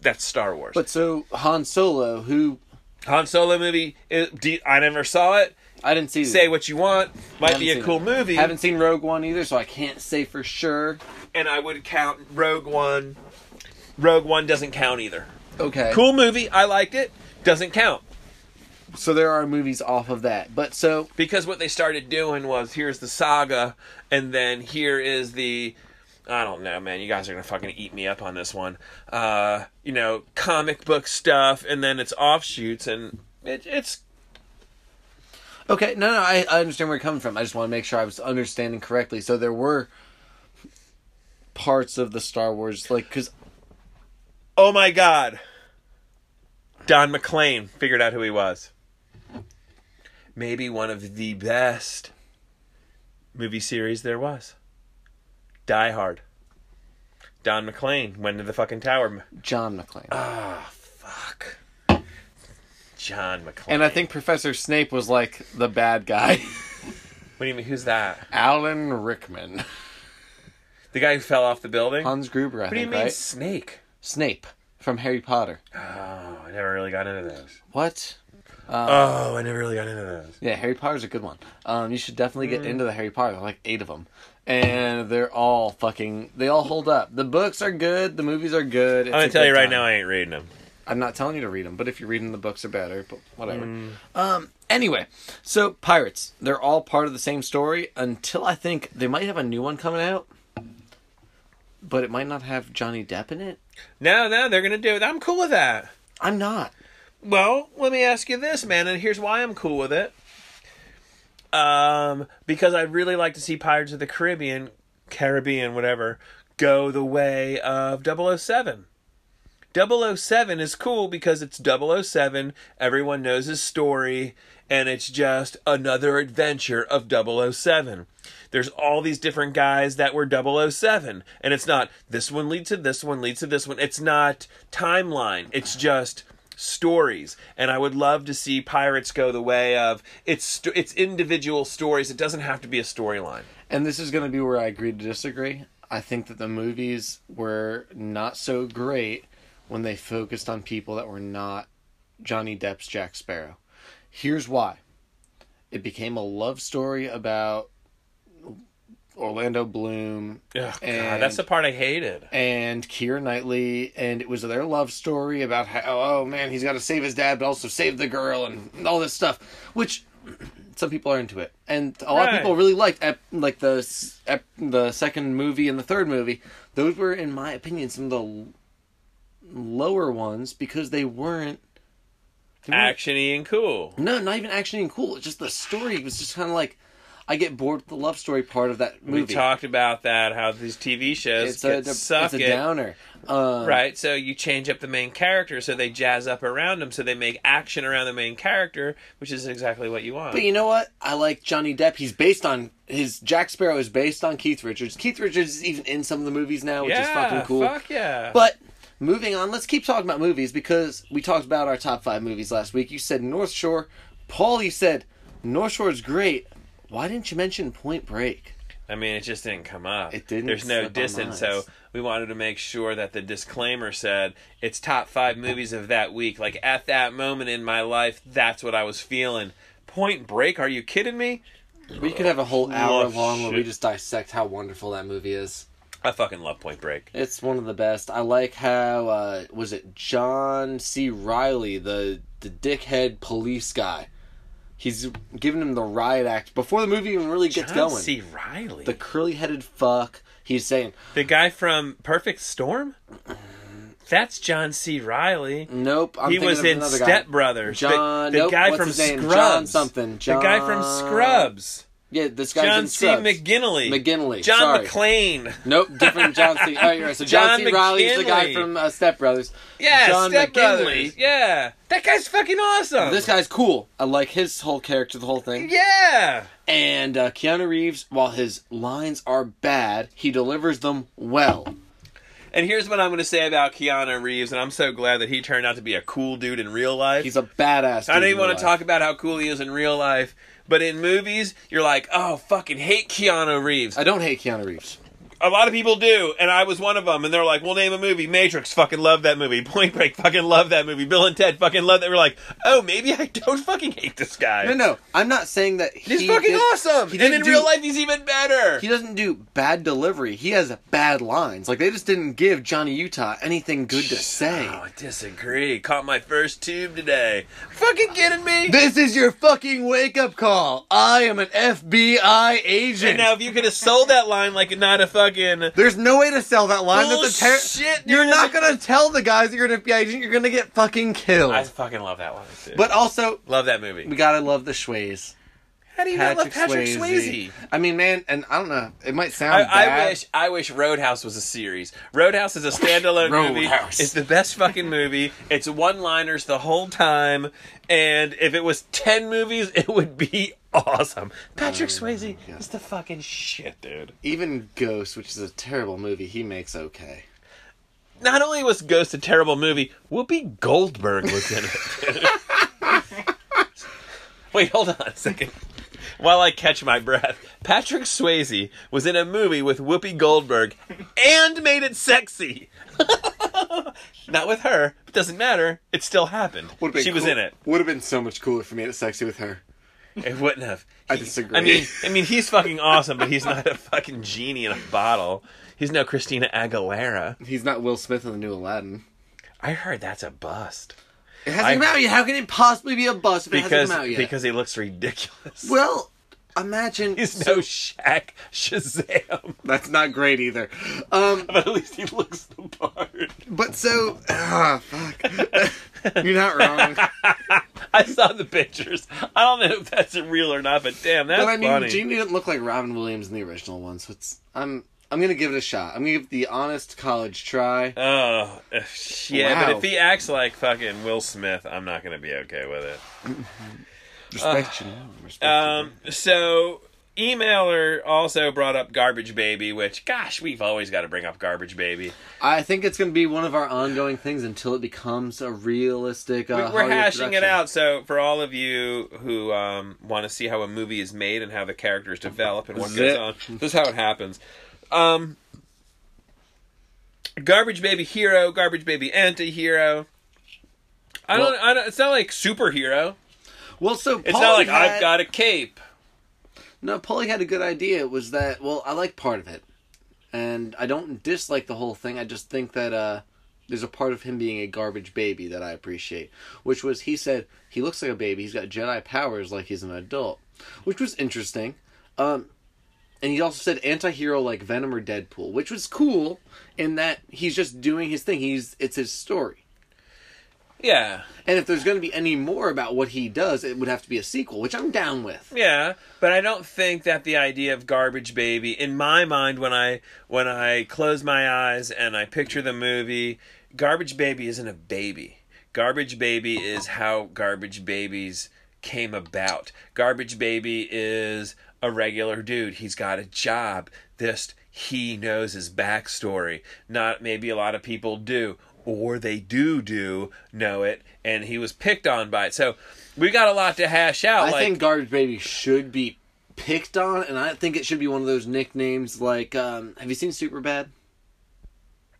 that's Star Wars.
But so Han Solo, who
Han Solo movie. It, I never saw it.
I didn't see.
Say what you want. Might be a cool
it.
movie.
Haven't seen Rogue One either, so I can't say for sure.
and I would count Rogue One. Rogue One doesn't count either.
Okay.
Cool movie. I liked it. Doesn't count.
So there are movies off of that. But so
because what they started doing was here's the saga and then here is the I don't know, man. You guys are gonna fucking eat me up on this one. Uh, you know, comic book stuff, and then it's offshoots, and it, it's
Okay, no, no, I, I understand where you're coming from. I just want to make sure I was understanding correctly. So there were parts of the Star Wars, like, because
oh my god. Don McClane figured out who he was. Maybe one of the best movie series there was. Die Hard. Don McClane went to the fucking tower.
John McClane.
Ah, fuck. John McClane.
and I think Professor Snape was like the bad guy. (laughs)
What do you mean? Who's that?
Alan Rickman.
The guy who fell off the building?
Hans Gruber, I
what do you
think,
mean
right?
Snake?
Snape from Harry Potter.
Oh, I never really got into those.
What?
Oh, I never really got into those.
Yeah, Harry Potter's a good one. Um, you should definitely
Mm.
get into the Harry Potter. There are like eight of them, and they're all fucking. They all hold up. The books are good. The movies are good. It's
I'm gonna tell you right
time.
now, I ain't reading them.
I'm not telling you to read them, but if you're reading the books are better. But whatever.
Mm.
Um. Anyway, so pirates. They're all part of the same story until I think they might have a new one coming out, but it might not have Johnny Depp in it.
No, no, they're gonna do it. I'm cool with that.
I'm not.
Well, let me ask you this, man, and here's why I'm cool with it. Um, because I'd really like to see Pirates of the Caribbean, Caribbean, whatever, go the way of 007. 007 is cool because it's 007, everyone knows his story, and it's just another adventure of 007. There's all these different guys that were 007, and it's not this one leads to this one leads to this one. It's not timeline. It's just stories, and I would love to see Pirates go the way of it's it's individual stories. It doesn't have to be a storyline.
And this is going to be where I agree to disagree. I think that the movies were not so great when they focused on people that were not Johnny Depp's Jack Sparrow. Here's why. It became a love story about Orlando Bloom
Oh, God, that's the part I hated.
and Keira Knightley, and it was their love story about how oh man he's got to save his dad, but also save the girl and all this stuff, which (clears throat) some people are into it, and a lot
Right.
of people really liked like the the second movie and the third movie. Those were, in my opinion, some of the l- lower ones because they weren't. they weren't-
Actiony and cool.
no, not even actiony and cool. It's just the story was just kind of like I get bored with the love story part of that movie.
We talked about that how these TV shows
it's
get
a,
suck
it's a downer. Um,
Right, so you change up the main character, so they jazz up around them, so they make action around the main character, which is exactly what you want.
But you know what? I like Johnny Depp. He's based on his Jack Sparrow is based on Keith Richards. Keith Richards is even in some of the movies now, which
yeah,
is fucking cool.
Fuck yeah.
But moving on, let's keep talking about movies because we talked about our top five movies last week. You said North Shore. Paul, you said North Shore is great. Why didn't you mention Point Break?
I mean, it just didn't come up.
It didn't
There's no distance, so we wanted to make sure that the disclaimer said it's top five movies of that week. Like at that moment in my life, that's what I was feeling. Point Break? Are you kidding me?
We could have a whole hour
Love
long where we just dissect how wonderful that movie is.
I fucking love Point Break.
It's one of the best. I like how uh, was it John C. Reilly, the the dickhead police guy. He's giving him the riot act before the movie even really gets
John
going.
C. Reilly,
The curly headed fuck. He's saying,
the guy from Perfect Storm. That's John C. Reilly.
"Nope." I'm
he was in Step. Brothers.
John.
the,
nope,
guy
what's
from
his name?
Scrubs.
John something. John,
The guy from Scrubs.
Yeah, this guy's
John
in
C.
Scrubs.
McGinley.
McGinley.
John
sorry.
McClane.
Nope, different (laughs) John C. Oh, you're right. So John,
John
C. Reilly is the guy from uh, Step Brothers.
Yeah,
John
Step
McGinley.
Brothers. Yeah, that guy's fucking awesome.
This guy's cool. I like his whole character, the whole thing.
Yeah.
And uh, Keanu Reeves, while his lines are bad, he delivers them well.
And here's what I'm going to say about Keanu Reeves, and I'm so glad that he turned out to be a cool dude in real life.
He's a badass.
I don't even want
real
to talk about how cool he is in real life, but in movies, you're like, oh, fucking hate Keanu Reeves.
I don't hate Keanu Reeves.
A lot of people do, and I was one of them. And they're like, "We'll name a movie. Matrix, fucking love that movie. (laughs) Point Break, fucking love that movie. Bill and Ted, fucking love that." We're like, "Oh, maybe I (laughs) don't fucking hate this guy.
No, no, I'm not saying that
he's fucking
did-
awesome."
he
and in
do-
real life, he's even better.
He doesn't do bad delivery. He has bad lines. Like they just didn't give Johnny Utah anything good to say.
Oh, I disagree. Caught my first tube today. Fucking kidding me?
This is your fucking wake up call. I am an FBI agent.
and now, if you could have sold that line like not a fucking
There's no way to sell that line. That's a ter-. You're not gonna tell the guys that you're an FBI agent. You're gonna get fucking killed.
I fucking love that line. Too.
but also,
love that movie.
we gotta love the Schways.
How do you not love Patrick Swayze?
I mean, man, and I don't know. It might sound
I,
bad.
I wish I wish Roadhouse was a series. Roadhouse is a standalone (laughs) movie. It's the best fucking movie. It's one-liners the whole time, and if it was ten movies, (laughs) it would be awesome. Patrick oh Swayze
yeah.
is the fucking shit, dude.
Even Ghost, which is a terrible movie, he makes okay.
Not only was Ghost a terrible movie, Whoopi Goldberg was in it. (laughs) Wait, hold on a second. While I catch my breath, Patrick Swayze was in a movie with Whoopi Goldberg and made it sexy. (laughs) Not with her, but doesn't matter. It still happened. She was in it.
Would have been so much cooler for me to it sexy with her.
It wouldn't have.
I disagree.
I mean, I mean, he's fucking awesome, but he's not a fucking genie in a bottle. He's no Christina Aguilera.
He's not Will Smith in the new Aladdin.
I heard that's a bust
It hasn't
I-
come out yet. How can it possibly be a bust if it
because
hasn't come out yet?
because he looks ridiculous.
well, imagine.
He's no Shaq Shazam,
That's not great either. Um, (laughs)
but at least he looks the part.
but so, ah, fuck. (laughs) You're not wrong. (laughs) (laughs)
I saw the pictures. I don't know if that's real or not, but damn, that's
but I mean,
funny.
Genie didn't look like Robin Williams in the original one, so it's. I'm. I'm gonna give it a shot. I'm gonna give the honest college try.
Oh, uh, yeah, but if he acts like fucking Will Smith, I'm not gonna be okay with it. (laughs)
Respect you. Respect you.
Um, so emailer also brought up Garbage Baby, which, gosh, we've always got to bring up Garbage Baby.
I think it's going to be one of our ongoing things until it becomes a realistic. Uh,
We- We're hashing it out. So, for all of you who um, want to see how a movie is made and how the characters develop and what
is
goes on, this is how it happens. Um, Garbage Baby hero, Garbage Baby anti-hero. I don't. I don't. It's not like superhero.
Well, so
It's not like
had,
I've got a cape.
No, Paulie had a good idea. Was that well? I like part of it, and I don't dislike the whole thing. I just think that uh, there's a part of him being a garbage baby that I appreciate. Which was he said he looks like a baby. He's got Jedi powers like he's an adult, which was interesting. Um, and he also said anti-hero like Venom or Deadpool, which was cool in that he's just doing his thing. He's it's his story.
Yeah,
And if there's going to be any more about what he does, it would have to be a sequel, which I'm down with.
yeah, but I don't think that the idea of Garbage Baby, in my mind, when I when I close my eyes and I picture the movie, Garbage Baby isn't a baby. Garbage Baby is how Garbage Babies came about. Garbage Baby is a regular dude. He's got a job. This he knows his backstory. Not maybe a lot of people do, or they do do know it, and he was picked on by it. So we got a lot to hash out.
I
like,
think Garbage Baby should be picked on, and I think it should be one of those nicknames like. Um, have you seen Superbad?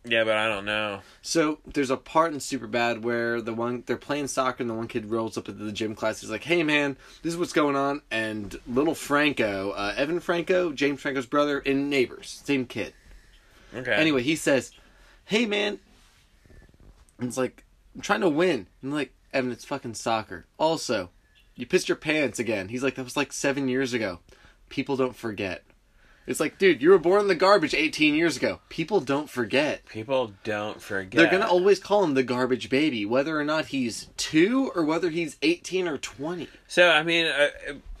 yeah, but I don't know.
So there's a part in Superbad where the one they're playing soccer, and the one kid rolls up into the gym class. He's like, "Hey man, this is what's going on." And little Franco, uh, Evan Franco, James Franco's brother, in Neighbors, same kid.
Okay.
Anyway, he says, "Hey man," and it's like, "I'm trying to win." And I'm like, Evan, it's fucking soccer. Also, you pissed your pants again. He's like, that was like seven years ago. People don't forget. It's like, dude, you were born in the garbage 18 years ago. People don't forget.
people don't forget.
They're gonna always call him the garbage baby, whether or not he's two or whether he's 18 or 20.
So I mean, uh,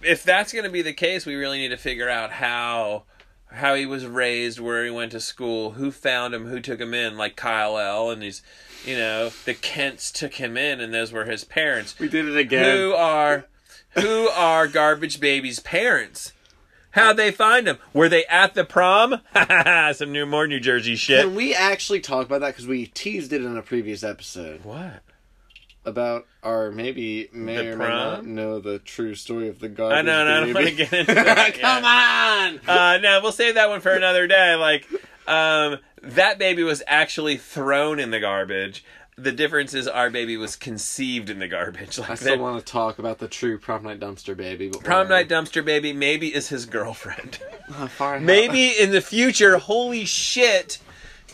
if that's going to be the case, we really need to figure out how how he was raised, where he went to school, who found him, who took him in, like Kal-El. And he's, you know, the Kents took him in, and those were his parents.
We did it again.
Who are who are Garbage Baby's parents? How'd they find him? Were they at the prom? (laughs) Some new more New Jersey shit.
Can we actually talk about that? Because we teased it in a previous episode
What?
about our maybe may
The
or may not
prom?
know the true story of the garbage
I know, and I don't want to
baby.
get into that. (laughs)
Come
yet.
on!
Uh, no, we'll save that one for another day. Like, um, that baby was actually thrown in the garbage. The difference is our baby was conceived in the garbage. (laughs) Like
I still
that
want to talk about the true prom night dumpster baby. But
prom night dumpster baby maybe is his girlfriend. (laughs) (laughs) Maybe in the future, holy shit,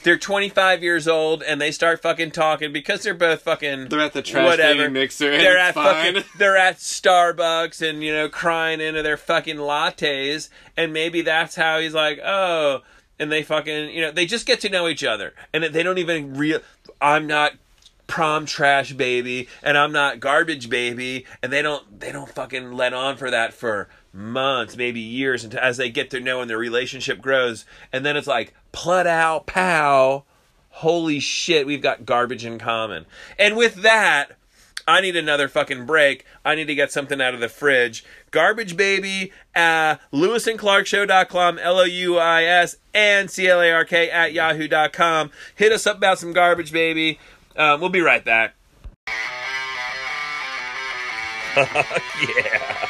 they're 25 years old and they start fucking talking because they're both fucking
they're at the trash
whatever.
mixer. And
they're at
fine.
fucking they're at Starbucks and you know crying into their fucking lattes and maybe that's how he's like oh and they fucking you know they just get to know each other and they don't even real I'm not prom trash baby and I'm not garbage baby and they don't they don't fucking let on for that for months maybe years until as they get to know and their relationship grows and then it's like plut out pow. Holy shit we've got garbage in common. And with that I need another fucking break. I need to get something out of the fridge. Garbage Baby, uh, louisandclarkshow.com, L O U I S and C L A R K at yahoo.com. Hit us up about some Garbage Baby. Um, we'll be right back. (laughs) yeah.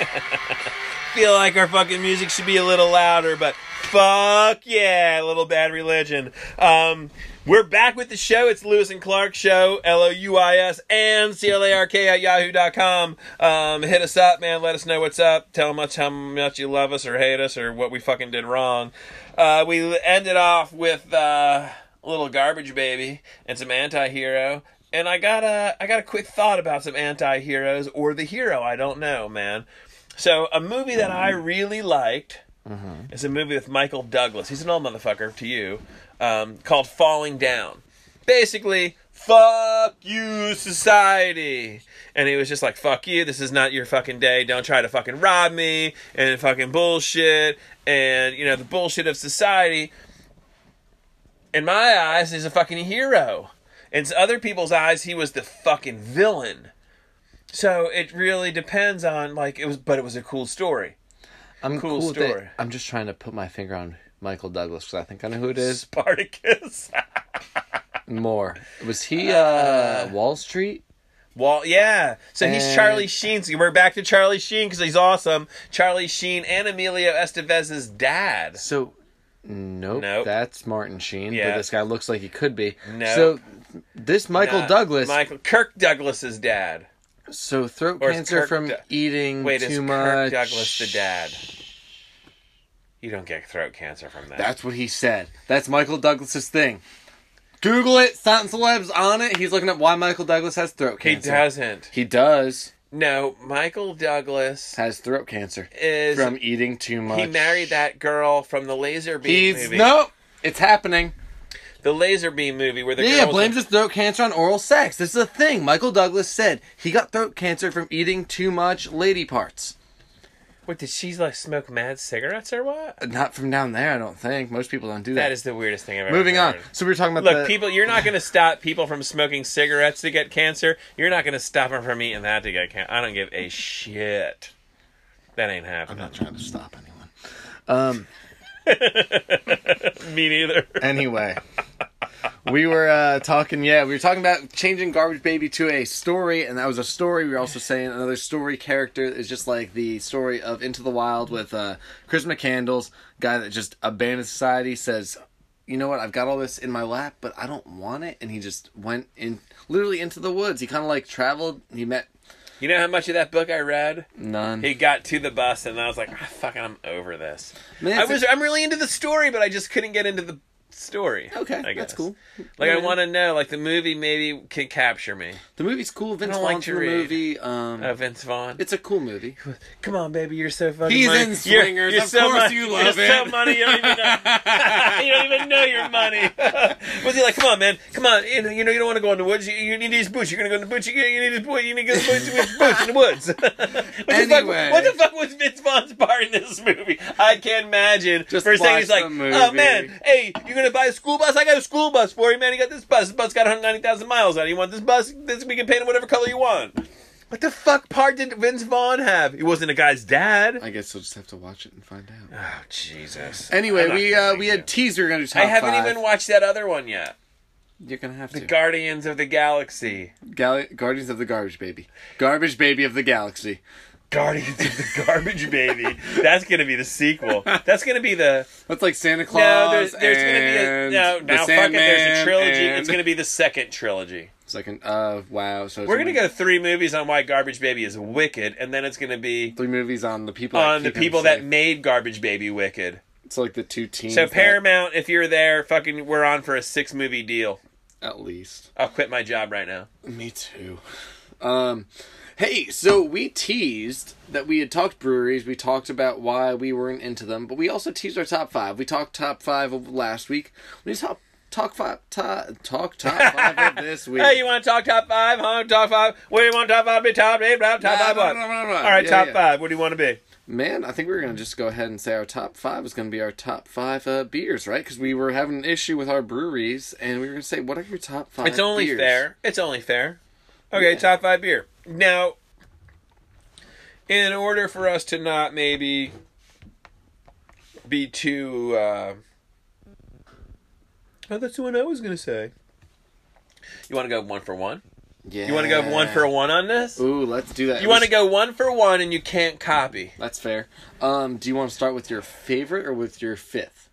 (laughs) Feel like our fucking music should be a little louder, but fuck yeah, little bad religion. Um, we're back with the show. It's Louis and Clark Show, L O U I S and C L A R K at yahoo.com. Um, hit us up, man. Let us know what's up. Tell us how much you love us or hate us or what we fucking did wrong. Uh, we ended off with uh, little garbage baby and some anti hero. And I got a I got a quick thought about some anti heroes or the hero. I don't know, man. So a movie that I really liked is a movie with Michael Douglas. He's an old motherfucker to you, um, called Falling Down. Basically, fuck you, society. And he was just like, fuck you, this is not your fucking day. Don't try to fucking rob me and fucking bullshit. And, you know, the bullshit of society, in my eyes, he's a fucking hero. In other people's eyes, he was the fucking villain. So it really depends on like it was, but it was a cool story.
I'm
Cool
cool with it. I'm just trying to put my finger on Michael Douglas because I think I know who it is
Spartacus. (laughs)
more. Was he uh, Wall Street?
Wall, yeah. So he's Charlie Sheen. So we're back to Charlie Sheen because he's awesome. Charlie Sheen and Emilio Estevez's dad.
So, nope,
Nope.
that's Martin Sheen.
Yeah.
But this guy looks like he could be.
Nope.
So, this Michael
Not
Douglas.
Michael Kirk Douglas's dad.
So throat
Or
cancer
Kirk
from
Du-
eating
Wait,
too
is
much.
Kirk Douglas the dad? You don't get throat cancer from that.
That's what he said. That's Michael Douglas's thing. Google it. Satin Celeb's on it. He's looking up why Michael Douglas has throat cancer.
he doesn't.
He does.
No, Michael Douglas
Has throat cancer
is.
from eating too much.
he married that girl from the Laser Beam
He's
movie.
nope. It's happening.
The Laser Beam movie where the
Yeah,
girl
yeah, blames his throat cancer on oral sex. This is a thing. Michael Douglas said he got throat cancer from eating too much lady parts.
What did she like smoke mad cigarettes or what?
Not from down there, I don't think. Most people don't do that.
That is the weirdest thing I've ever
Moving on. So we were talking about
Look,
the
people, you're not going to stop people from smoking cigarettes to get cancer. You're not going to stop them from eating that to get cancer. I don't give a shit. That ain't happening.
I'm not trying to stop anyone. Um. (laughs)
Me neither.
Anyway, we were uh, talking. Yeah, we were talking about changing Garbage Baby to a story, and that was a story. We were also saying another story character is just like the story of Into the Wild with uh, Chris McCandless, guy that just abandoned society. Says, you know what? I've got all this in my lap, but I don't want it. And he just went in, literally into the woods. He kind of like traveled. He met
You know how much of that book I read?
none.
He got to the bus and I was like, ah, fucking, I'm over this.
Man,
I was, I'm really into the story, but I just couldn't get into the story.
Okay,
I
that's cool.
Like, I want to know, like, the movie maybe can capture me.
The movie's cool. Vince
don't like
in the
read.
movie. Um,
Uh, Vince Vaughn.
it's a cool movie. (laughs)
Come on, baby, you're so funny.
He's
money.
in
You're-
Swingers.
You're,
Of
so
course
mon-
you
you're
love
so
it.
money. You don't even know. (laughs) you don't even know your money. (laughs) Was he like, come on, man, come on? You know, you know, you don't want to go in the woods. You, you need these boots. You're gonna go in the boots. You, you need these boots. You need to go in the boots, boots in the woods. what, the
Anyway.
fuck, what the fuck was Vince Vaughn's part in this movie? I can't imagine.
Just
First thing
watch
he's like,
the movie.
oh man, hey, you're gonna buy a school bus? I got a school bus for you, man. You got this bus. This bus got 190,000 miles on it. You want this bus? This we can paint it whatever color you want. What the fuck part did Vince Vaughn have? He wasn't a guy's dad.
I guess we'll just have to watch it and find out.
Oh Jesus!
Anyway, we
gonna
uh, we had we were gonna do
I haven't
five.
even watched that other one yet.
You're gonna have
The
to.
Guardians of the Galaxy.
Gal- Guardians of the Garbage Baby. Garbage Baby of the Galaxy.
Guardians of the Garbage Baby. That's gonna be the sequel. That's gonna be the
That's like Santa Claus.
no. There's, there's gonna be a no. Now fuck it. There's a trilogy. It's gonna be the second trilogy.
Second. Uh, wow. So
We're gonna go three movies on why Garbage Baby is wicked, and then it's gonna be
three movies on the people that
on the people that
safe.
made Garbage Baby wicked.
It's like the two teams.
So
that-
Paramount, if you're there, fucking, we're on for a six movie deal.
at least.
I'll quit my job right now.
Me too. Um, hey, so we teased that we had talked breweries. We talked about why we weren't into them, but we also teased our top five. We talked top five of last week. We talk talk five top talk top five of this (laughs) week.
Hey, you want to talk top five? Huh? Top five? What do you want top five to be? Top eight? Top
Blah,
five
blah,
what?
blah, blah, blah.
All right,
Yeah,
top
yeah.
five. What do you want to be?
Man, I think we were gonna just go ahead and say our top five is gonna be our top five uh, beers, right? Because we were having an issue with our breweries, and we were gonna say, what are your top five?
It's only
beers?
fair. It's only fair. Okay,
Yeah.
top five beer. Now, in order for us to not maybe be too. Uh... Oh, that's the one I was going to say. You want to go one for one?
Yeah.
You want to go one for one on this?
Ooh, let's do that.
You want to go one for one and you can't copy.
That's fair. Um, do you want to start with your favorite or with your fifth?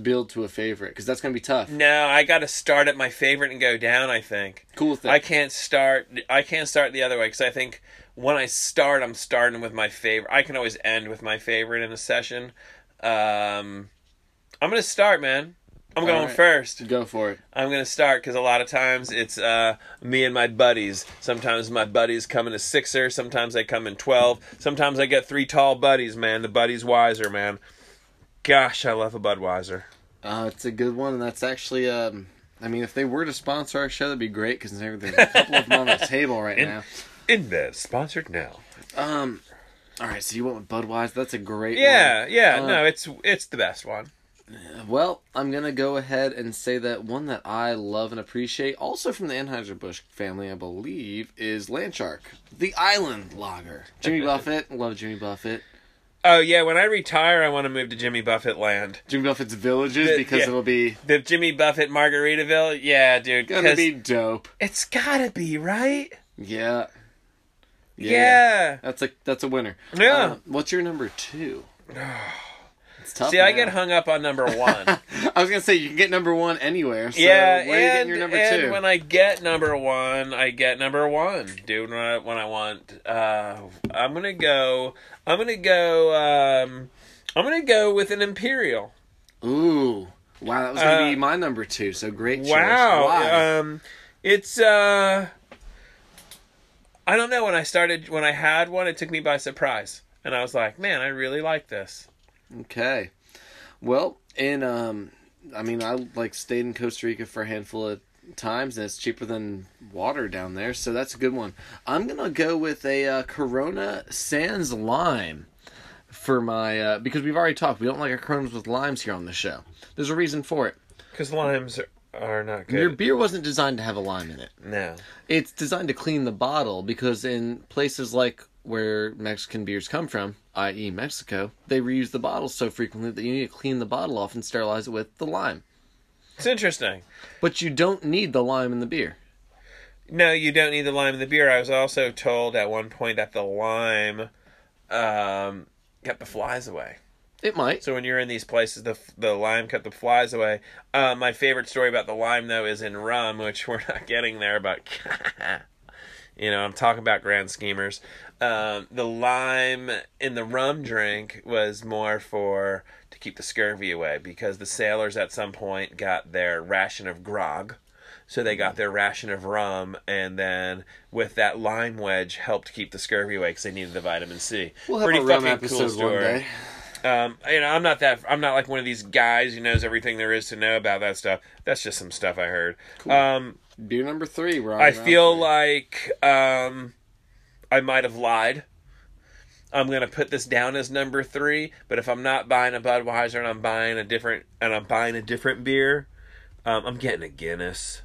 Build to a favorite because that's gonna be tough.
No, I got to start at my favorite and go down. I think
Cool thing.
I can't start. I can't start the other way because I think when I start, I'm starting with my favorite. I can always end with my favorite in a session. Um, I'm gonna start, man. I'm going
right.
first.
Go for it.
I'm gonna start because a lot of times it's uh, me and my buddies. Sometimes my buddies come in a sixer. Sometimes they come in twelve. Sometimes I get three tall buddies. Man, the buddies wiser, man. Gosh, I love a Budweiser.
Uh, it's a good one, and that's actually. Um, I mean, if they were to sponsor our show, that'd be great because there's a couple of them on the (laughs) table right now.
In-
now.
InBev sponsored now.
Um, all right, so you went with Budweiser. That's a great.
Yeah,
one.
yeah.
Uh,
no, it's it's the best one.
Well, I'm gonna go ahead and say that one that I love and appreciate, also from the Anheuser Busch family, I believe, is Landshark, the Island Lager. Jimmy (laughs) Buffett, love Jimmy Buffett.
Oh yeah, when I retire, I want to move to Jimmy Buffett land.
Jimmy Buffett's villages
The-
because
yeah.
it'll be
The Jimmy Buffett Margaritaville. Yeah, dude.
gonna be dope.
It's gotta be right.
Yeah.
Yeah.
That's a that's a winner.
Yeah.
Uh, what's your number two? (sighs) (sighs) Tough.
See, I get hung up on number (laughs) one.
I was gonna say you can get number one anywhere. So
yeah,
where are you
and,
getting your number
and when I get number one, I get number one, dude. When I when I want, uh, I'm gonna go. I'm gonna go. Um, I'm gonna go with an imperial.
Ooh, wow, that was gonna
Uh,
be my number two. So great choice.
Wow.
Why?
Um, it's uh, I don't know. When I started, when I had one, it took me by surprise, and I was like, man, I really like this.
Okay. Well, and um, I mean, I like stayed in Costa Rica for a handful of times, and it's cheaper than water down there, so that's a good one. I'm gonna go with a uh, Corona Sans Lime for my uh, because we've already talked. We don't like our Coronas with limes here on the show. There's a reason for it.
Because limes are, are not good.
Your beer wasn't designed to have a lime in it.
no.
It's designed to clean the bottle because in places like where Mexican beers come from, i.e., Mexico, they reuse the bottles so frequently that you need to clean the bottle off and sterilize it with the lime.
It's interesting.
But you don't need the lime in the beer.
No, you don't need the lime in the beer. I was also told at one point that the lime um, kept the flies away.
It might.
So when you're in these places, the the lime kept the flies away. Uh, my favorite story about the lime, though, is in rum, which we're not getting there. But (laughs) you know, I'm talking about grand schemers. Um, the lime in the rum drink was more for to keep the scurvy away because the sailors at some point got their ration of grog. So they got their ration of rum, and then with that lime wedge, helped keep the scurvy away because they needed the vitamin C.
We'll have
Pretty
a rum
fucking
episode
cool
one
story.
day.
Um, you know, I'm not that. I'm not like one of these guys who knows everything there is to know about that stuff. That's just some stuff I heard. Um,
Beer number three.
I feel like um, I might have lied. I'm gonna put this down as number three, but if I'm not buying a Budweiser and I'm buying a different and I'm buying a different beer, um, I'm getting a Guinness.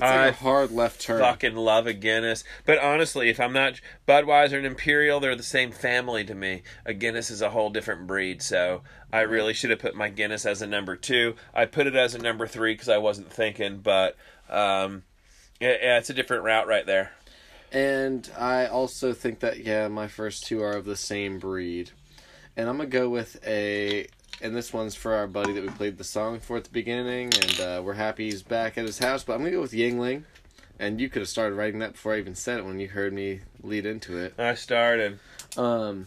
I
a hard left turn.
Fucking love a Guinness. But honestly, if I'm not Budweiser and Imperial, they're the same family to me. A Guinness is a whole different breed. So I really should have put my Guinness as a number two. I put it as a number three because I wasn't thinking, but um, yeah, it's a different route right there.
And I also think that yeah, my first two are of the same breed. And I'm gonna go with a and this one's for our buddy that we played the song for at the beginning, and uh, we're happy he's back at his house. But I'm gonna go with Yuengling, and you could have started writing that before I even said it when you heard me lead into it.
I started.
Um,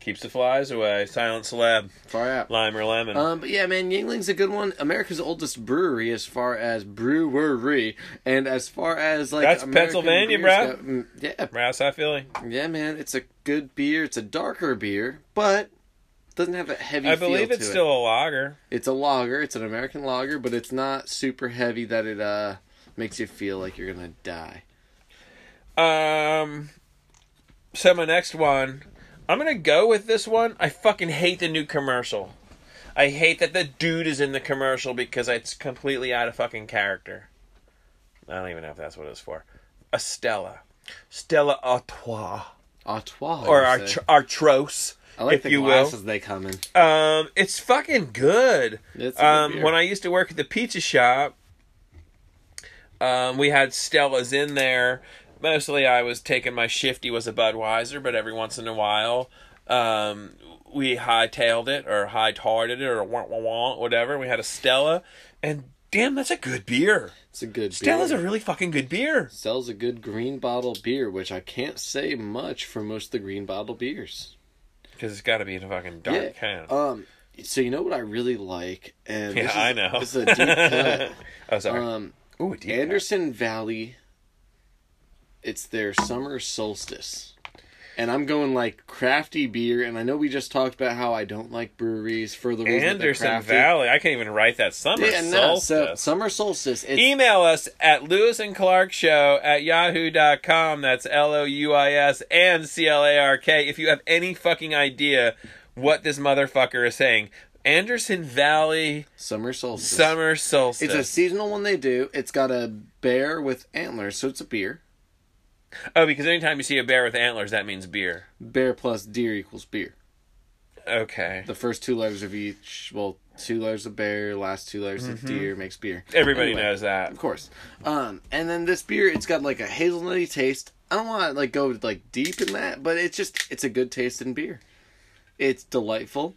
Keeps the flies away. Silent celeb.
far out.
Lime or lemon.
Um, but yeah, man, Yuengling's a good one. America's oldest brewery, as far as brewery, and as far as like
That's
American
Pennsylvania, bro.
go- mm, yeah,
Rouse I feeling.
yeah, man, it's a good beer. It's a darker beer, but doesn't have a heavy.
I believe it's still a lager.
It's a lager. It's an American lager, but it's not super heavy that it uh makes you feel like you're gonna die.
Um. So my next one, I'm gonna go with this one. I fucking hate the new commercial. I hate that the dude is in the commercial because it's completely out of fucking character. I don't even know if that's what it's for. A Stella, Stella Artois,
Artois,
or Art-. Artros,
I like
if
the
you will.
glasses they come in.
Um, it's fucking good.
It's good
Um,
beer.
when I used to work at the pizza shop, um, we had Stellas in there. Mostly, I was taking my shifty was a Budweiser, but every once in a while, um, we hightailed it or high-tarded it or wah, wah, wah, whatever. We had a Stella, and damn, that's a good beer.
It's a good
Stella's
beer.
a really fucking good beer.
sells a good green bottle beer, which I can't say much for most of the green bottle beers.
Because it's got to be in a fucking dark
yeah.
can.
Um. So you know what I really like, and
yeah,
this is,
I know.
This is a deep cut. (laughs)
oh, sorry.
Um,
Ooh, a deep cut.
Anderson Valley. It's their summer solstice, and I'm going like crafty beer. And I know we just talked about how I don't like breweries for the reason that
Anderson. Valley. I can't even write that summer
Yeah, no. So
solstice.
summer solstice.
Email us at Louis and Clark Show at yahoo.com. That's L O U I S and C L A R K. If you have any fucking idea what this motherfucker is saying. Anderson Valley
Summer solstice.
Summer Solstice.
It's a seasonal one they do. It's got a bear with antlers, so it's a beer.
Oh, because anytime you see a bear with antlers, that means beer.
Bear plus deer equals beer.
Okay.
The first two letters of each, well, two letters of bear, last two letters of deer makes beer.
Everybody
Anyway,
knows that.
Of course. Um, and then this beer, it's got like a hazelnutty taste. I don't want to like go like deep in that, but it's just it's a good taste in beer. It's delightful,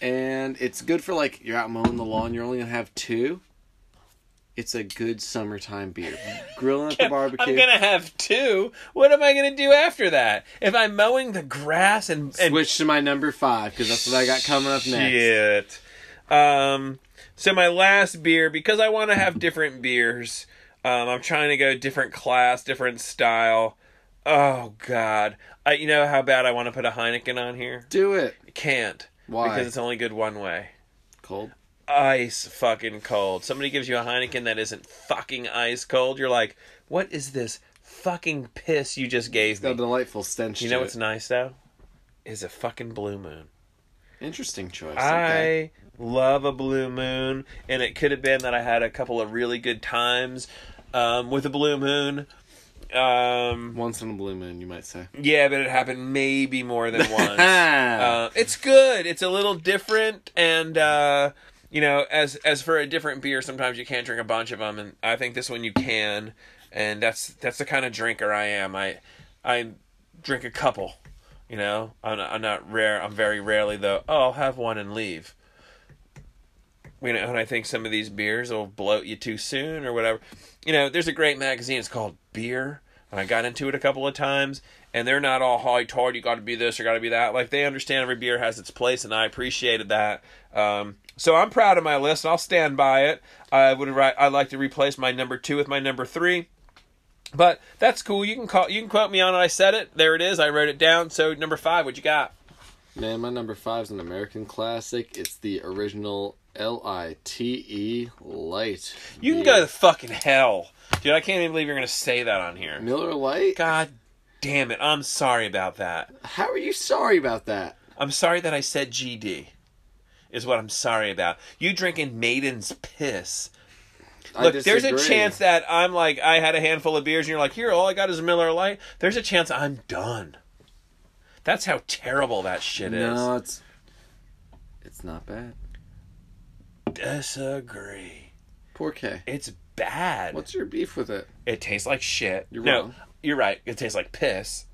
and it's good for like you're out mowing the lawn. You're only gonna have two. It's a good summertime beer. (laughs) Grilling at the barbecue.
I'm gonna have two. What am I gonna do after that? If I'm mowing the grass and, and
Switch to my number five because that's what I got coming up next.
Shit. Um, so my last beer, because I want to have different beers, um, I'm trying to go different class, different style. Oh God, I, you know how bad I want to put a Heineken on here.
Do it.
Can't
Why?
because it's only good one way.
Cold.
Ice fucking cold. Somebody gives you a Heineken that isn't fucking ice cold. You're like, what is this fucking piss you just gave
It's got a delightful stench.
You know
it.
what's nice though? Is a fucking blue moon.
Interesting choice.
I
Okay.
love a blue moon, and it could have been that I had a couple of really good times um, with a blue moon. Um,
Once in a blue moon, you might say.
yeah, but it happened maybe more than (laughs) once. uh, it's good. It's a little different, and uh, you know, as as for a different beer, sometimes you can't drink a bunch of them, and I think this one you can, and that's that's the kind of drinker I am. I I drink a couple. You know, I'm not, I'm not rare. I'm very rarely though. Oh, I'll have one and leave. You know, and I think some of these beers will bloat you too soon or whatever. You know, there's a great magazine. It's called Beer, and I got into it a couple of times. And they're not all high tard. You got to be this or got to be that. Like they understand every beer has its place, and I appreciated that. Um, so I'm proud of my list, and I'll stand by it. I would write. I'd like to replace my number two with my number three. But that's cool. You can call. You can quote me on it. I said it. There it is. I wrote it down. So number five. What you got?
Man, my number five is an American classic. It's the original L I T E Light.
You can go to fucking hell, dude. I can't even believe you're gonna say that on here.
Miller Light.
God damn it. I'm sorry about that.
How are you sorry about that?
I'm sorry that I said GD. Is what I'm sorry about. You drinking Maiden's piss. Look, there's a chance that I'm like I had a handful of beers and you're like, here, all I got is a Miller Light. There's a chance I'm done. That's how terrible that shit is.
No, it's it's not bad.
Disagree.
Poor K.
It's bad.
What's your beef with it?
It tastes like shit.
You're
no,
wrong.
you're right. It tastes like piss.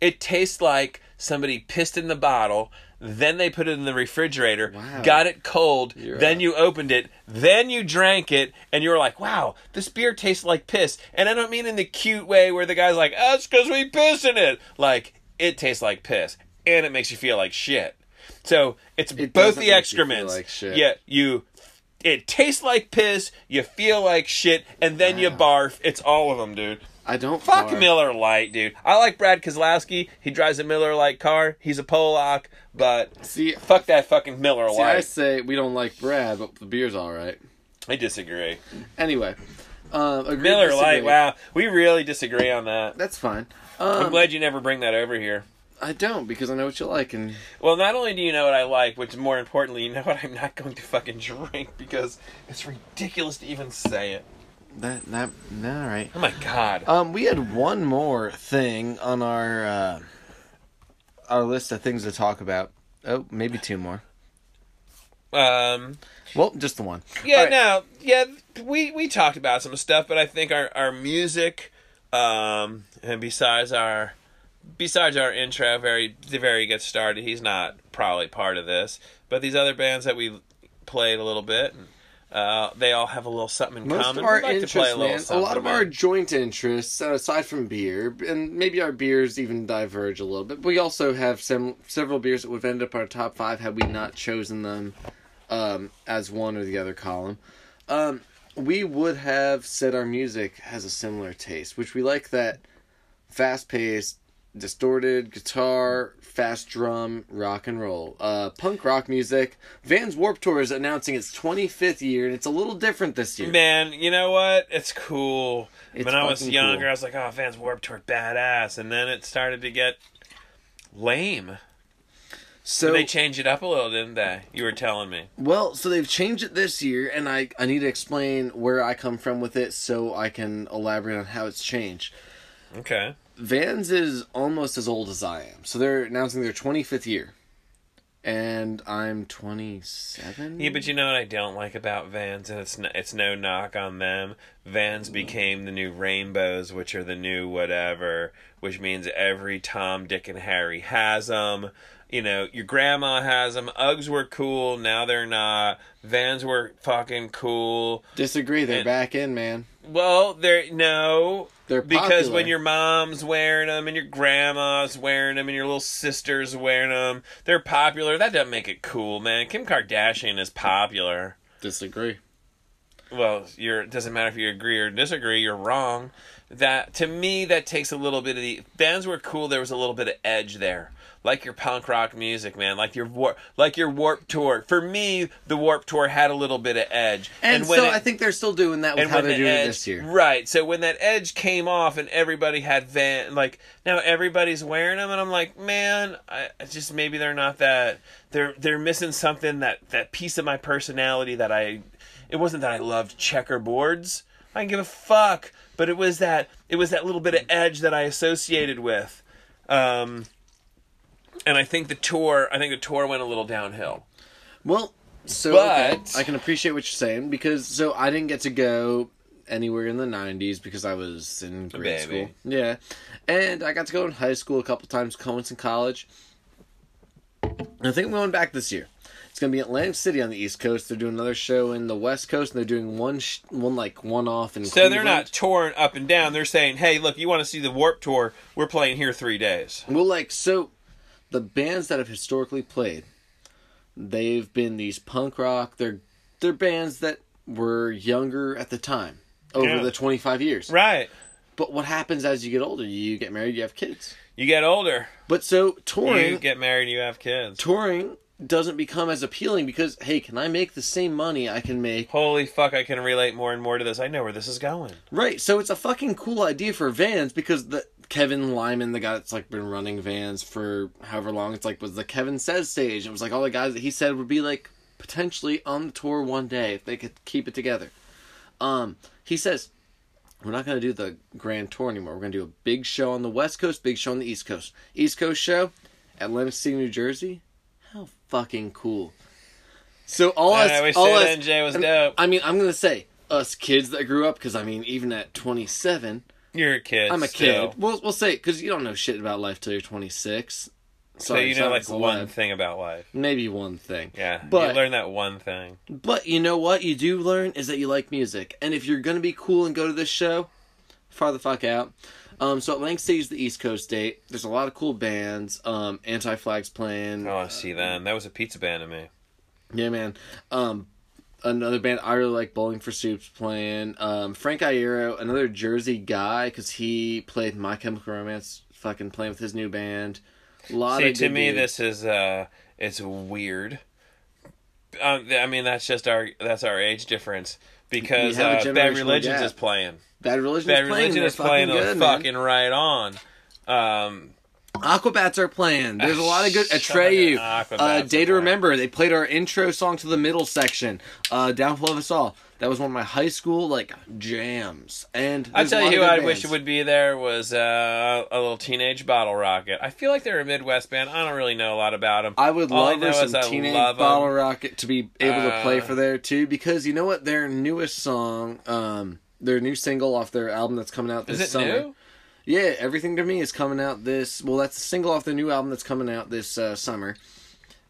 It tastes like somebody pissed in the bottle, then they put it in the refrigerator,
Wow.
got it cold, then you opened it, then you drank it, and you were like, wow, this beer tastes like piss. And I don't mean in the cute way where the guy's like, it's because we pissed in it. Like, it tastes like piss, and it makes you feel like shit. So it's
It
both the excrements.
like shit.
Yeah, you it tastes like piss, you feel like shit, and then you barf. It's all of them, dude.
I don't
Fuck
barf.
Miller Lite, dude. I like Brad Keselowski. He drives a Miller Lite car. He's a Polak, but
See,
fuck that fucking Miller
see, I say we don't like Brad, but the beer's all right.
I disagree.
Anyway, um, agree,
Miller. Lite, wow. We really disagree on that.
That's fine.
I'm
Um,
glad you never bring that over here.
I don't because I know what you like, and
Well, not only do you know what I like, which more importantly, you know what I'm not going to fucking drink because it's ridiculous to even say it.
That that all right.
Oh my god.
Um, we had one more thing on our uh, our list of things to talk about. Oh, maybe two more.
Um,
Well, just the one.
Yeah,
right.
no, yeah, we we talked about some stuff, but I think our our music, um, and besides our besides our intro, very the very get started, he's not probably part of this, but these other bands that we played a little bit, and, uh, they all have a little something in
Most
common.
of our
like to
interests,
play a little
man, a lot of our joint interests, uh, aside from beer, and maybe our beers even diverge a little bit. But we also have some several beers that would end up our top five had we not chosen them um, as one or the other column. Um, we would have said our music has a similar taste, which we like that fast paced, distorted guitar, fast drum, rock and roll. Uh, punk rock music. Vans Warped Tour is announcing its 25th year, and it's a little different this year.
Man, you know what? It's cool.
It's
when I was younger,
cool.
I was like, "Oh, Vans Warped Tour, badass," and then it started to get lame.
So
they changed it up a little, didn't they? You were telling me.
Well, so they've changed it this year, and I, I need to explain where I come from with it so I can elaborate on how it's changed.
Okay.
Vans is almost as old as I am. So they're announcing their 25th year. And I'm 27?
Yeah, but you know what I don't like about Vans, and it's no, it's no knock on them. Vans mm. became the new rainbows, which are the new whatever, which means every Tom, Dick, and Harry has them. You know, your grandma has them. Uggs were cool, now they're not. Vans were fucking cool.
Disagree. They're
And-
back in, man.
Well, they're no.
They're
because
popular.
when your mom's wearing them and your grandma's wearing them and your little sister's wearing them, they're popular. That doesn't make it cool, man. Kim Kardashian is popular.
Disagree.
Well, you're it doesn't matter if you agree or disagree. You're wrong. That to me, that takes a little bit of the bands were cool. There was a little bit of edge there, like your punk rock music, man. Like your war, like your Warped Tour. For me, the Warped Tour had a little bit of edge.
And,
when
so
it-
I think they're still doing that with how they're
the
doing
edge,
it this year.
Right. So when that edge came off and everybody had van like now everybody's wearing them and I'm like, man, I I just maybe they're not that they're they're missing something that that piece of my personality that I it wasn't that I loved checkerboards. I didn't give a fuck, but it was that it was that little bit of edge that I associated with. Um and I think the tour I think the tour went a little downhill.
Well, so okay,
But-
I can appreciate what you're saying because so I didn't get to go anywhere in the 90s because I was in grade
baby.
school. Yeah. And I got to go in high school a couple times, Cohen's in college. I think I'm going back this year. It's going to be Atlantic City on the East Coast. They're doing another show in the West Coast, and they're doing one, sh- one like one off in.
So they're
Cleveland.
not touring up and down. They're saying, "Hey, look, you want to see the Warped Tour? We're playing here 3 days."
Well, like so, the bands that have historically played, they've been these punk rock. They're they're bands that were younger at the time over
Yeah.
the twenty five years.
Right.
But what happens as you get older? You get married, you have kids.
You get older.
But so touring,
You get married, you have kids.
touring doesn't become as appealing because hey, can I make the same money I can make?
Holy fuck, I can relate more and more to this. I know where this is going.
Right. So it's a fucking cool idea for Vans because the Kevin Lyman, the guy that's like been running Vans for however long, it's like was the Kevin Says stage. It was like all the guys that he said would be like potentially on the tour one day if they could keep it together. Um, he says we're not going to do the grand tour anymore. We're going to do a big show on the West Coast, big show on the East Coast. East Coast show, Atlantic City, New Jersey. How fucking cool! So all us,
I
all us,
NJ was
and-
dope.
I mean, I'm gonna say us kids that grew up because I mean, even at 27,
You're a kid.
I'm a
still.
kid. We'll we'll say because you don't know shit about life till you're 26.
So you know like one thing about life.
maybe one thing.
Yeah.
But-
you learn that one thing.
But you know what you do learn is that you like music, and if you're gonna be cool and go to this show, far the fuck out. Um, so Atlantic City's the East Coast date. There's a lot of cool bands. Um, Anti Flag's playing.
Oh, I see them. That was a pizza band to me.
Yeah, man. Um, another band I really like, Bowling for Soup's playing. Um, Frank Iero, another Jersey guy, because he played My Chemical Romance, fucking playing with his new band. A lot
See,
of
to me,
dudes.
this is uh, it's weird. Um, I mean, that's just our that's our age difference because
We have a
uh, Bad Religions
gap.
is playing.
Bad Religion's
Bad
playing.
Religion is playing
fucking good,
fucking right on. Um,
Aquabats are playing. There's a lot of good. Atreyu,
up,
uh, Day to. Remember. They played our intro song to the middle section. Uh, Downfall of Us All. That was one of my high school like jams. And
I tell you who I wish would be there was uh, a little teenage bottle rocket. I feel like they're a Midwest band. I don't really know a lot about them.
I would
All I
love
know
some Teenage. Bottle Rocket to be able to play
Uh,
for there too, because you know what? Their newest song, um, their new single off their album that's coming out this summer.
new?
Yeah, everything to me is coming out this. Well, that's a single off the new album that's coming out this uh, summer,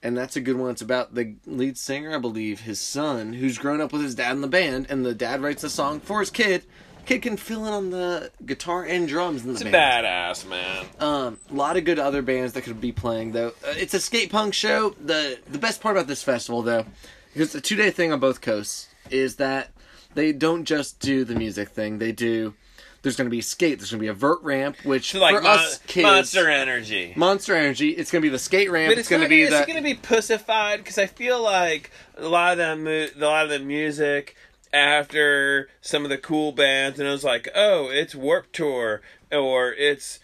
and that's a good one. It's about the lead singer, I believe, his son, who's grown up with his dad in the band, and the dad writes the song for his kid. Kid can fill in on the guitar and drums in the
It's a
band.
badass man.
Um, a lot of good other bands that could be playing though. Uh, it's a skate punk show. the The best part about this festival though, because it's a two day thing on both coasts, is that they don't just do the music thing. They do. There's going to be a skate. There's going to be a vert ramp, which
So like
for
Mon-
us kids,
Monster Energy.
Monster Energy. It's going to be the skate ramp.
But
it's, going to be the.
It's going to be pussified because I feel like a lot of that, mu- a lot of the music after some of the cool bands, and I was like, oh, it's Warped Tour or it's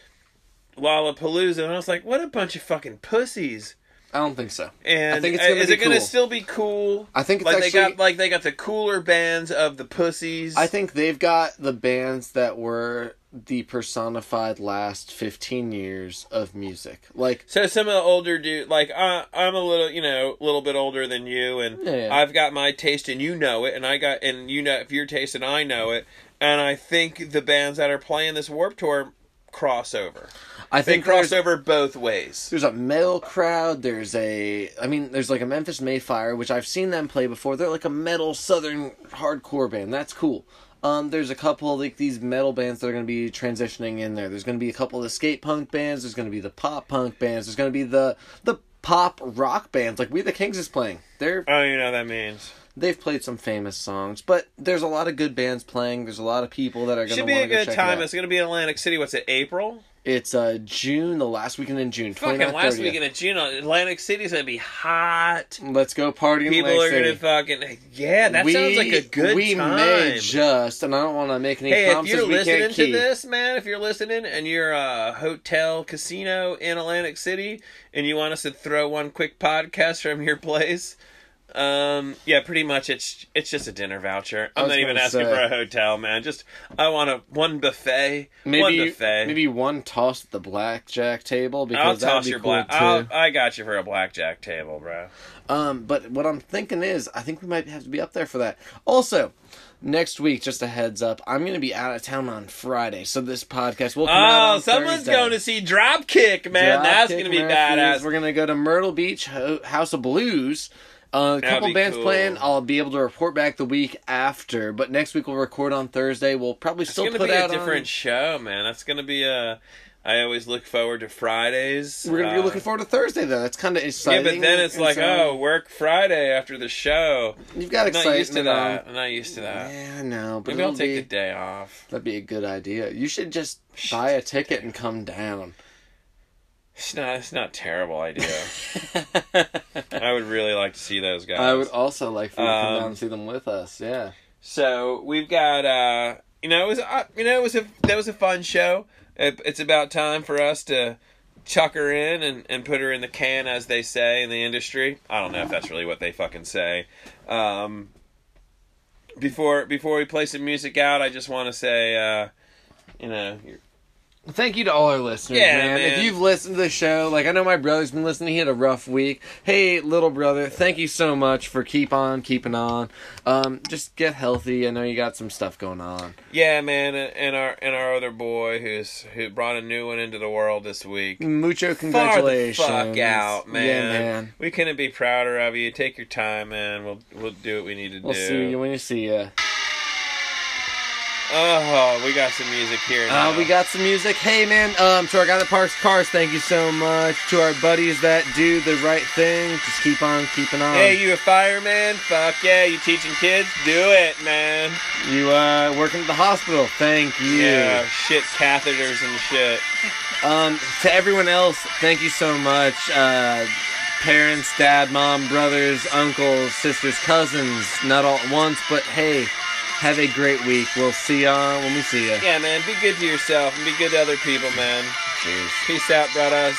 Lollapalooza, and I was like, what a bunch of fucking pussies.
I don't think so.
And
I think it's
uh,
gonna
is
be
it going to still be cool?
I think it's
like
actually.
they got like they got the cooler bands of the pussies.
I think they've got the bands that were the personified last 15 years of music. Like,
So some of the older dude, like uh, I'm a little, you know, a little bit older than you, and
Yeah, yeah.
I've got my taste, and you know it, and I got, and you know, if your taste, and I know it, and I think the bands that are playing this Warped Tour crossover.
I
They
think
crossover both ways.
there's a metal crowd. There's a, I mean, there's like a Memphis May Fire, which I've seen them play before. They're like a metal southern hardcore band. That's cool. Um, there's a couple like these metal bands that are going to be transitioning in there. There's going to be a couple of the skate punk bands. There's going to be the pop punk bands. There's going to be the the pop rock bands like We the Kings is playing. They're
Oh, you know what that means.
They've played some famous songs, but there's a lot of good bands playing. There's a lot of people that are going to
Should be a
to go
good
check
time.
It.
It's going to be in Atlantic City. What's it? April.
It's uh June, the last weekend in June.
Fucking last
30th.
weekend of June. Atlantic City's going to be hot.
Let's go party in
People
Atlantic
are
City.
to fucking yeah. That
we,
sounds like a good
we
time.
may just, and I don't want to make any
Hey, if you're
we
listening to
keep.
this, man, if you're listening and you're a hotel casino in Atlantic City and you want us to throw one quick podcast from your place, um, yeah, pretty much it's it's just a dinner voucher. I'm not even asking
say.
for a hotel, man. Just I want a one buffet, one
maybe
buffet.
maybe one toss at the blackjack table because
I'll toss
be
your
cool
black.
too.
I'll, I got you for a blackjack table, bro.
Um, but what I'm thinking is, I think we might have to be up there for that. Also, next week, just a heads up, I'm going to be out of town on Friday, so this podcast will come out
Oh,
on
someone's
Thursday.
going to see Dropkick, man. That's going to be
Murphys.
badass.
We're gonna go to Myrtle Beach Ho- House of Blues. Uh, a couple bands
cool.
playing. I'll be able to report back the week after. But next week we'll record on Thursday. We'll probably
It's
still
to
put
be a different
on-
show, man. That's going to be a. I always look forward to Fridays.
We're gonna be
Uh,
looking forward to Thursday though. That's kind of exciting.
Yeah, but then it's like,
so-
oh, work Friday after the show.
you've got
I'm not used to that.
on.
I'm not used to that.
Yeah, I know, but
Maybe I'll take
be,
the day off.
that'd be a good idea. You should just buy a ticket and come down.
It's not. It's not a terrible idea. (laughs) I would really like to see those guys.
I would also like for you to come
Um,
down and see them with us. Yeah.
So we've got. uh You know, it was. Uh, you know, it was a. That was a fun show. It, it's about time for us to chuck her in and, and put her in the can, as they say in the industry. I don't know if that's really what they fucking say. Um, before before we play some music out, I just want to say, uh, you know, you're-
Thank you to all our listeners,
Yeah,
man. If you've listened to the show, like I know my brother's been listening, he had a rough week. Hey, little brother, thank you so much for keep on keeping on. Um, just get healthy. I know you got some stuff going on.
yeah, man, and, our and our other boy who's who brought a new one into the world this week.
Mucho congratulations!
Far the fuck out, man.
Yeah, man.
We couldn't be prouder of you. Take your time, man. We'll we'll do what we need to do.
We'll see you when you see you.
Oh, we got some music here. Now.
Uh, we got some music. Hey, man, um, to our guy that parks cars, thank you so much. To our buddies that do the right thing, just keep on keeping on.
Hey, you a fireman? Fuck yeah! You teaching kids? Do it, man.
you uh, working at the hospital, thank you.
Yeah, shit, catheters and shit.
Um, to everyone else, thank you so much. Uh, parents, dad, mom, brothers, uncles, sisters, cousins, not all at once, but hey, have a great week. We'll see ya when we see ya.
Yeah, man. Be good to yourself and be good to other people, man.
Cheers.
Peace out, brothers.